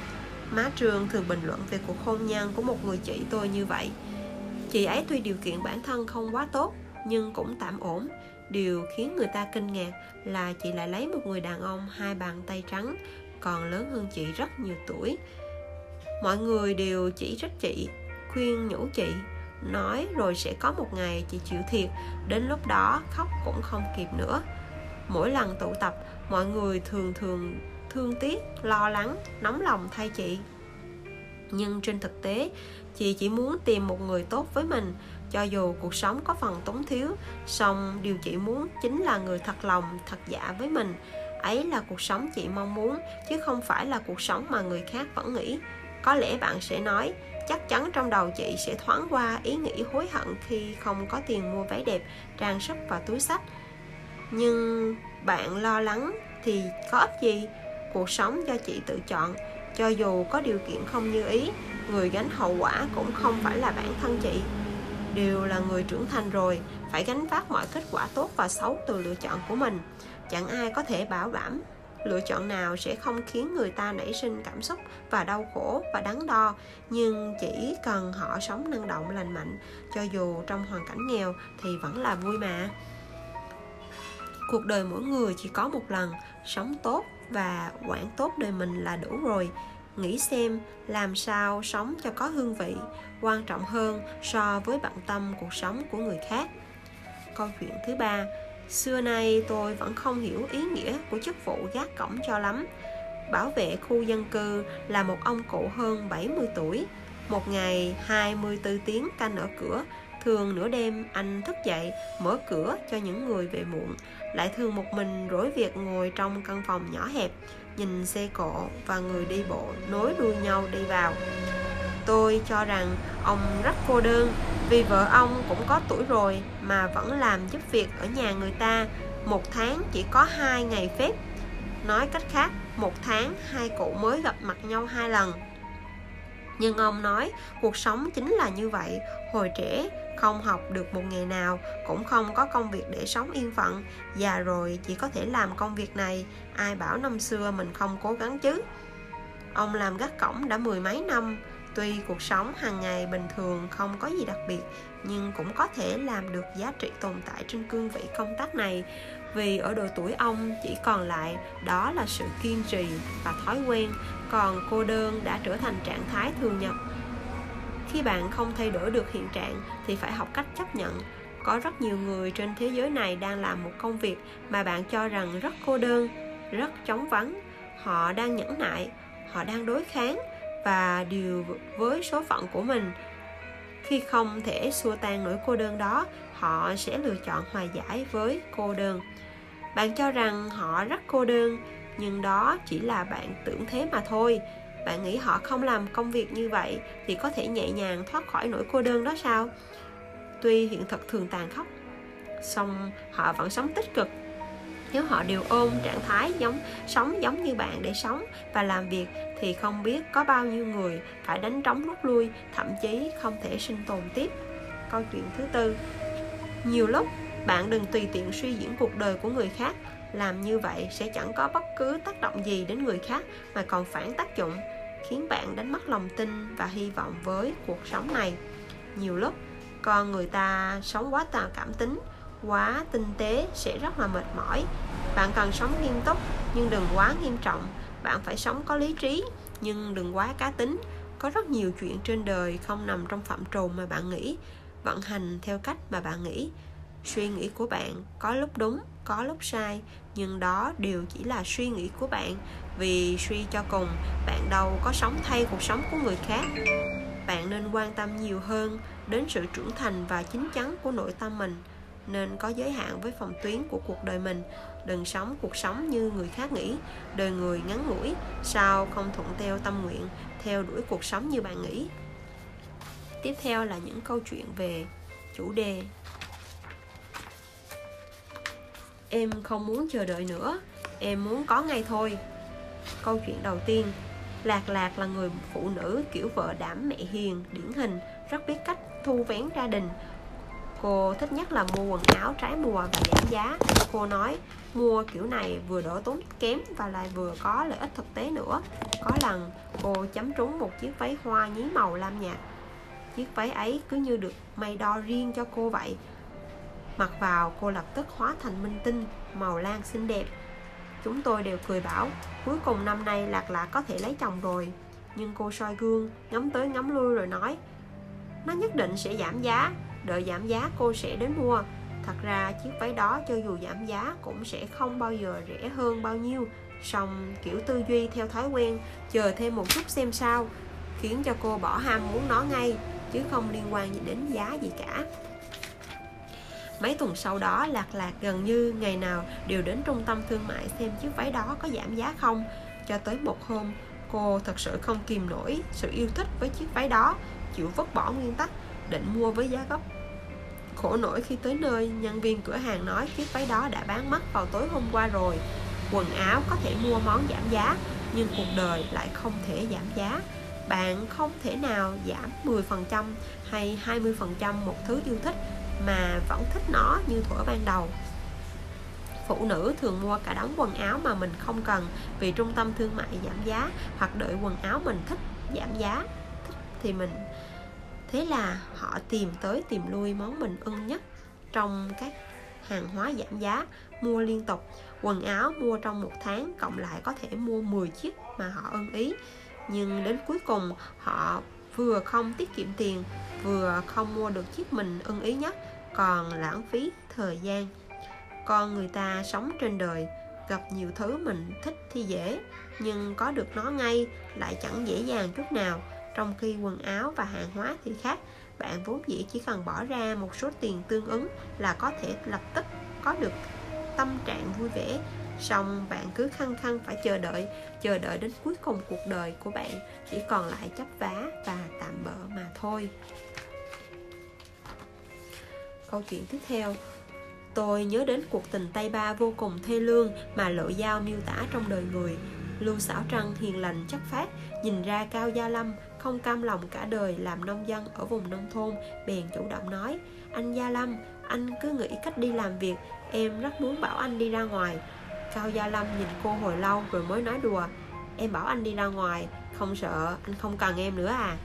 má trường thường bình luận về cuộc hôn nhân của một người chị tôi như vậy chị ấy tuy điều kiện bản thân không quá tốt nhưng cũng tạm ổn điều khiến người ta kinh ngạc là chị lại lấy một người đàn ông hai bàn tay trắng, còn lớn hơn chị rất nhiều tuổi. Mọi người đều chỉ trích chị, khuyên nhủ chị, nói rồi sẽ có một ngày chị chịu thiệt. Đến lúc đó, khóc cũng không kịp nữa. Mỗi lần tụ tập, mọi người thường thường thương tiếc, lo lắng, nóng lòng thay chị. Nhưng trên thực tế, chị chỉ muốn tìm một người tốt với mình cho dù cuộc sống có phần túng thiếu, song điều chị muốn chính là người thật lòng, thật dạ với mình. Ấy là cuộc sống chị mong muốn, chứ không phải là cuộc sống mà người khác vẫn nghĩ. Có lẽ bạn sẽ nói, chắc chắn trong đầu chị sẽ thoáng qua ý nghĩ hối hận khi không có tiền mua váy đẹp, trang sức và túi sách. Nhưng bạn lo lắng thì có ích gì? Cuộc sống do chị tự chọn. Cho dù có điều kiện không như ý, người gánh hậu quả cũng không phải là bản thân chị đều là người trưởng thành rồi, phải gánh vác mọi kết quả tốt và xấu từ lựa chọn của mình. Chẳng ai có thể bảo đảm lựa chọn nào sẽ không khiến người ta nảy sinh cảm xúc và đau khổ và đắn đo, nhưng chỉ cần họ sống năng động, lành mạnh, cho dù trong hoàn cảnh nghèo thì vẫn là vui mà. Cuộc đời mỗi người chỉ có một lần, sống tốt và quản tốt đời mình là đủ rồi nghĩ xem làm sao sống cho có hương vị, quan trọng hơn so với bận tâm cuộc sống của người khác. Câu chuyện thứ ba, xưa nay tôi vẫn không hiểu ý nghĩa của chức vụ gác cổng cho lắm. Bảo vệ khu dân cư là một ông cụ hơn 70 tuổi. Một ngày 24 tiếng canh ở cửa, thường nửa đêm anh thức dậy, mở cửa cho những người về muộn, lại thường một mình rối việc ngồi trong căn phòng nhỏ hẹp nhìn xe cộ và người đi bộ nối đuôi nhau đi vào. Tôi cho rằng ông rất cô đơn vì vợ ông cũng có tuổi rồi mà vẫn làm giúp việc ở nhà người ta. Một tháng chỉ có hai ngày phép. Nói cách khác, một tháng hai cụ mới gặp mặt nhau hai lần. Nhưng ông nói, cuộc sống chính là như vậy. Hồi trẻ không học được một ngày nào, cũng không có công việc để sống yên phận. Già rồi chỉ có thể làm công việc này. Ai bảo năm xưa mình không cố gắng chứ? Ông làm gác cổng đã mười mấy năm. Tuy cuộc sống hàng ngày bình thường không có gì đặc biệt, nhưng cũng có thể làm được giá trị tồn tại trên cương vị công tác này. Vì ở độ tuổi ông chỉ còn lại, đó là sự kiên trì và thói quen, còn cô đơn đã trở thành trạng thái thường nhật khi bạn không thay đổi được hiện trạng thì phải học cách chấp nhận. Có rất nhiều người trên thế giới này đang làm một công việc mà bạn cho rằng rất cô đơn, rất trống vắng họ đang nhẫn nại, họ đang đối kháng và điều với số phận của mình. Khi không thể xua tan nỗi cô đơn đó, họ sẽ lựa chọn hòa giải với cô đơn. Bạn cho rằng họ rất cô đơn, nhưng đó chỉ là bạn tưởng thế mà thôi bạn nghĩ họ không làm công việc như vậy thì có thể nhẹ nhàng thoát khỏi nỗi cô đơn đó sao? Tuy hiện thực thường tàn khốc, song họ vẫn sống tích cực. Nếu họ đều ôm trạng thái giống, sống giống như bạn để sống và làm việc thì không biết có bao nhiêu người phải đánh trống rút lui, thậm chí không thể sinh tồn tiếp. Câu chuyện thứ tư. Nhiều lúc, bạn đừng tùy tiện suy diễn cuộc đời của người khác. Làm như vậy sẽ chẳng có bất cứ tác động gì đến người khác mà còn phản tác dụng khiến bạn đánh mất lòng tin và hy vọng với cuộc sống này. Nhiều lúc, con người ta sống quá tà cảm tính, quá tinh tế sẽ rất là mệt mỏi. Bạn cần sống nghiêm túc, nhưng đừng quá nghiêm trọng. Bạn phải sống có lý trí, nhưng đừng quá cá tính. Có rất nhiều chuyện trên đời không nằm trong phạm trù mà bạn nghĩ. Vận hành theo cách mà bạn nghĩ. Suy nghĩ của bạn có lúc đúng, có lúc sai, nhưng đó đều chỉ là suy nghĩ của bạn vì suy cho cùng, bạn đâu có sống thay cuộc sống của người khác. Bạn nên quan tâm nhiều hơn đến sự trưởng thành và chín chắn của nội tâm mình. Nên có giới hạn với phòng tuyến của cuộc đời mình. Đừng sống cuộc sống như người khác nghĩ. Đời người ngắn ngủi, sao không thuận theo tâm nguyện, theo đuổi cuộc sống như bạn nghĩ? Tiếp theo là những câu chuyện về chủ đề. Em không muốn chờ đợi nữa. Em muốn có ngay thôi câu chuyện đầu tiên lạc lạc là người phụ nữ kiểu vợ đảm mẹ hiền điển hình rất biết cách thu vén gia đình Cô thích nhất là mua quần áo trái mùa và giảm giá. Cô nói mua kiểu này vừa đỡ tốn kém và lại vừa có lợi ích thực tế nữa. Có lần cô chấm trúng một chiếc váy hoa nhí màu lam nhạt. Chiếc váy ấy cứ như được may đo riêng cho cô vậy. Mặc vào cô lập tức hóa thành minh tinh, màu lan xinh đẹp. Chúng tôi đều cười bảo, cuối cùng năm nay Lạc Lạc có thể lấy chồng rồi. Nhưng cô soi gương, ngắm tới ngắm lui rồi nói, nó nhất định sẽ giảm giá, đợi giảm giá cô sẽ đến mua thật ra chiếc váy đó cho dù giảm giá cũng sẽ không bao giờ rẻ hơn bao nhiêu xong kiểu tư duy theo thói quen chờ thêm một chút xem sao khiến cho cô bỏ ham muốn nó ngay chứ không liên quan gì đến giá gì cả mấy tuần sau đó, lạc lạc gần như ngày nào đều đến trung tâm thương mại xem chiếc váy đó có giảm giá không. Cho tới một hôm, cô thật sự không kìm nổi sự yêu thích với chiếc váy đó, chịu vứt bỏ nguyên tắc, định mua với giá gốc. Khổ nổi khi tới nơi, nhân viên cửa hàng nói chiếc váy đó đã bán mất vào tối hôm qua rồi. Quần áo có thể mua món giảm giá, nhưng cuộc đời lại không thể giảm giá. Bạn không thể nào giảm 10% hay 20% một thứ yêu thích mà vẫn thích nó như thuở ban đầu. Phụ nữ thường mua cả đống quần áo mà mình không cần vì trung tâm thương mại giảm giá hoặc đợi quần áo mình thích giảm giá, thích thì mình. Thế là họ tìm tới tìm lui món mình ưng nhất trong các hàng hóa giảm giá mua liên tục. Quần áo mua trong một tháng cộng lại có thể mua 10 chiếc mà họ ưng ý. Nhưng đến cuối cùng họ vừa không tiết kiệm tiền, vừa không mua được chiếc mình ưng ý nhất còn lãng phí thời gian. Con người ta sống trên đời, gặp nhiều thứ mình thích thì dễ, nhưng có được nó ngay lại chẳng dễ dàng chút nào. Trong khi quần áo và hàng hóa thì khác, bạn vốn dĩ chỉ cần bỏ ra một số tiền tương ứng là có thể lập tức có được tâm trạng vui vẻ. Xong bạn cứ khăng khăng phải chờ đợi chờ đợi đến cuối cùng cuộc đời của bạn, chỉ còn lại chấp vá và tạm bỡ mà thôi câu chuyện tiếp theo. Tôi nhớ đến cuộc tình tay ba vô cùng thê lương mà lộ dao miêu tả trong đời người. Lưu xảo trăng hiền lành chất phát nhìn ra cao gia lâm không cam lòng cả đời làm nông dân ở vùng nông thôn, bèn chủ động nói, anh gia lâm, anh cứ nghĩ cách đi làm việc, em rất muốn bảo anh đi ra ngoài. Cao gia lâm nhìn cô hồi lâu rồi mới nói đùa, em bảo anh đi ra ngoài, không sợ, anh không cần em nữa à.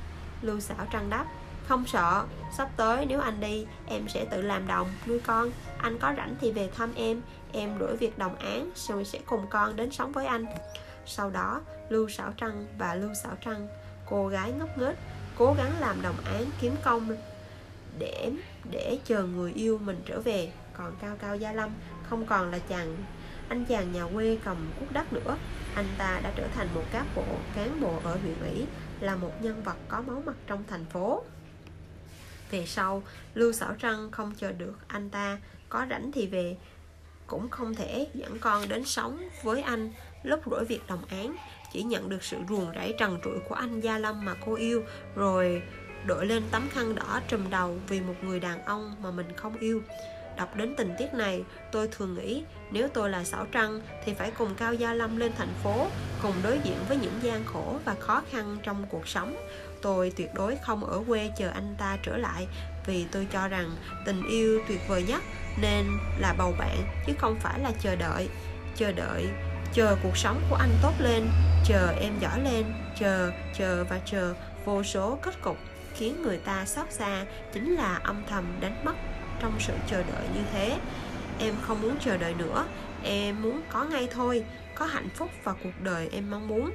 Lưu xảo trăng đáp không sợ, sắp tới nếu anh đi, em sẽ tự làm đồng, nuôi con. Anh có rảnh thì về thăm em em đuổi việc đồng án rồi sẽ cùng con đến sống với anh. Sau đó, lưu xảo trăng và lưu xảo trăng cô gái ngốc nghếch, cố gắng làm đồng án kiếm công để để chờ người yêu mình trở về. Còn cao cao gia lâm không còn là chàng, anh chàng nhà quê cầm cuốc đất nữa. Anh ta đã trở thành một cán bộ cán bộ ở huyện ủy, là một nhân vật có máu mặt trong thành phố về sau, lưu sảo trăng không chờ được anh ta. Có rảnh thì về. Cũng không thể dẫn con đến sống với anh. Lúc rỗi việc đồng án, chỉ nhận được sự ruồng rẫy trần trụi của anh Gia Lâm mà cô yêu, rồi đội lên tấm khăn đỏ trùm đầu vì một người đàn ông mà mình không yêu. Đọc đến tình tiết này, tôi thường nghĩ nếu tôi là Sảo Trăng thì phải cùng Cao Gia Lâm lên thành phố, cùng đối diện với những gian khổ và khó khăn trong cuộc sống tôi tuyệt đối không ở quê chờ anh ta trở lại vì tôi cho rằng tình yêu tuyệt vời nhất nên là bầu bạn, chứ không phải là chờ đợi. Chờ đợi, chờ cuộc sống của anh tốt lên, chờ em giỏi lên, chờ chờ và chờ vô số kết cục khiến người ta xót xa chính là âm thầm đánh mất trong sự chờ đợi như thế. Em không muốn chờ đợi nữa, em muốn có ngay thôi có hạnh phúc và cuộc đời em mong muốn.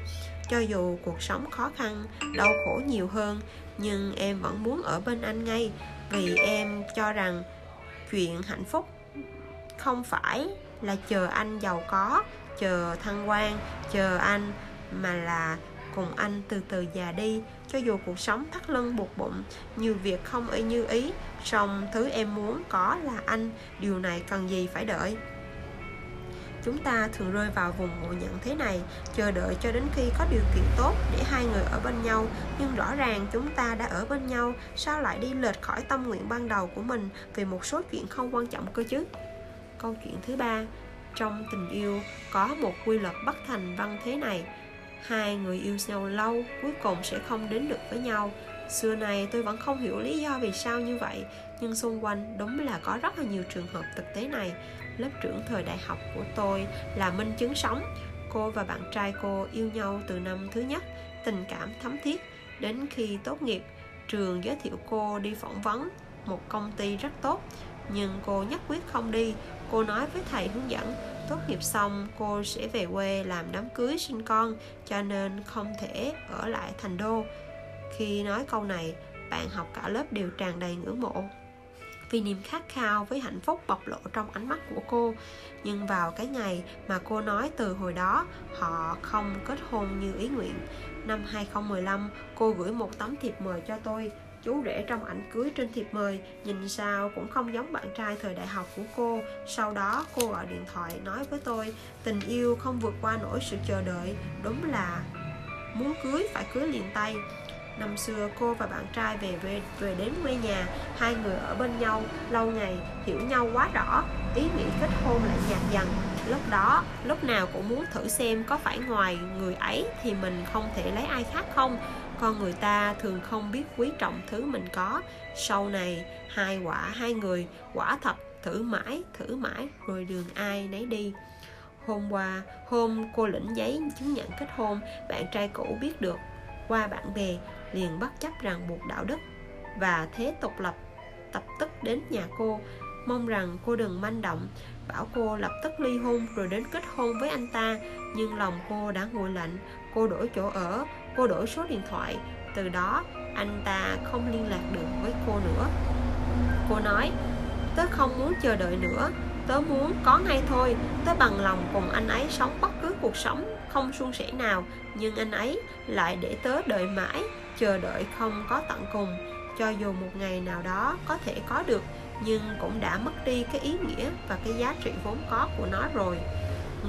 Cho dù cuộc sống khó khăn, đau khổ nhiều hơn, nhưng em vẫn muốn ở bên anh ngay, vì em cho rằng chuyện hạnh phúc không phải là chờ anh giàu có, chờ thăng quan, chờ anh, mà là cùng anh từ từ già đi. Cho dù cuộc sống thắt lưng buộc bụng nhiều việc không y như ý, song thứ em muốn có là anh, điều này cần gì phải đợi? Chúng ta thường rơi vào vùng ngộ nhận thế này, chờ đợi cho đến khi có điều kiện tốt để hai người ở bên nhau. Nhưng rõ ràng chúng ta đã ở bên nhau, sao lại đi lệch khỏi tâm nguyện ban đầu của mình vì một số chuyện không quan trọng cơ chứ? Câu chuyện thứ ba, trong tình yêu có một quy luật bất thành văn thế này. Hai người yêu nhau lâu, cuối cùng sẽ không đến được với nhau. Xưa này tôi vẫn không hiểu lý do vì sao như vậy, Nhưng xung quanh đúng là có rất là nhiều trường hợp thực tế này. Lớp trưởng thời đại học của tôi là minh chứng sống. Cô và bạn trai cô yêu nhau từ năm thứ nhất. Tình cảm thấm thiết. Đến khi tốt nghiệp Trường giới thiệu cô đi phỏng vấn Một công ty rất tốt. Nhưng cô nhất quyết không đi. Cô nói với thầy hướng dẫn Tốt nghiệp xong cô sẽ về quê làm đám cưới sinh con Cho nên không thể ở lại thành đô. Khi nói câu này, bạn học cả lớp đều tràn đầy ngưỡng mộ vì niềm khát khao với hạnh phúc bộc lộ trong ánh mắt của cô. Nhưng vào cái ngày mà cô nói từ hồi đó, họ không kết hôn như ý nguyện. Năm 2015 cô gửi một tấm thiệp mời cho tôi, chú rể trong ảnh cưới trên thiệp mời. Nhìn sao cũng không giống bạn trai thời đại học của cô. Sau đó, cô gọi điện thoại nói với tôi, tình yêu không vượt qua nổi sự chờ đợi. Đúng là muốn cưới phải cưới liền tay. Năm xưa cô và bạn trai về về, về đến quê nhà Hai người ở bên nhau lâu ngày hiểu nhau quá rõ Ý nghĩ kết hôn lại nhạt dần. Lúc đó lúc nào cũng muốn thử xem có phải ngoài người ấy thì mình không thể lấy ai khác không. Con người ta thường không biết quý trọng thứ mình có. Sau này hai quả hai người quả thật thử mãi thử mãi rồi đường ai nấy đi. Hôm qua, hôm cô lĩnh giấy chứng nhận kết hôn, bạn trai cũ biết được qua bạn bè liền bất chấp ràng buộc đạo đức và thế tục lập, tập tức đến nhà cô, mong rằng cô đừng manh động, bảo cô lập tức ly hôn rồi đến kết hôn với anh ta. Nhưng lòng cô đã nguội lạnh, cô đổi chỗ ở, cô đổi số điện thoại. Từ đó, anh ta không liên lạc được với cô nữa. Cô nói, tớ không muốn chờ đợi nữa. Tớ muốn có ngay thôi. Tớ bằng lòng cùng anh ấy sống bất cứ cuộc sống không suôn sẻ nào. Nhưng anh ấy lại để tớ đợi mãi chờ đợi không có tận cùng, cho dù một ngày nào đó có thể có được, nhưng cũng đã mất đi cái ý nghĩa và cái giá trị vốn có của nó rồi.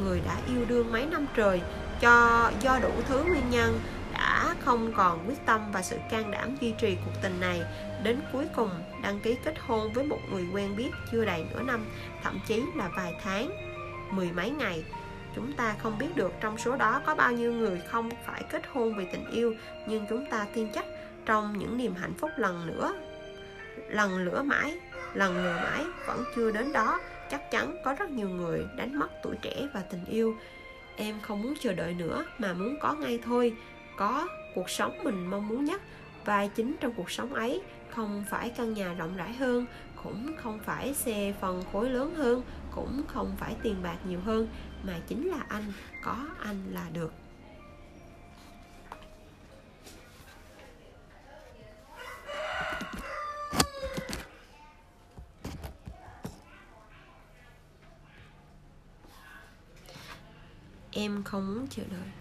Người đã yêu đương mấy năm trời, cho, do đủ thứ nguyên nhân, đã không còn quyết tâm và sự can đảm duy trì cuộc tình này. Đến cuối cùng, đăng ký kết hôn với một người quen biết chưa đầy nửa năm, thậm chí là vài tháng. Mười mấy ngày chúng ta không biết được trong số đó có bao nhiêu người không phải kết hôn vì tình yêu, nhưng chúng ta tin chắc trong những niềm hạnh phúc lần nữa. Lần lửa mãi, lần lừa mãi vẫn chưa đến đó. Chắc chắn có rất nhiều người đánh mất tuổi trẻ và tình yêu. Em không muốn chờ đợi nữa, mà muốn có ngay thôi. Có cuộc sống mình mong muốn nhất. Và chính trong cuộc sống ấy không phải căn nhà rộng rãi hơn, cũng không phải xe phần khối lớn hơn, cũng không phải tiền bạc nhiều hơn mà chính là anh có anh là được. Em không muốn chờ đợi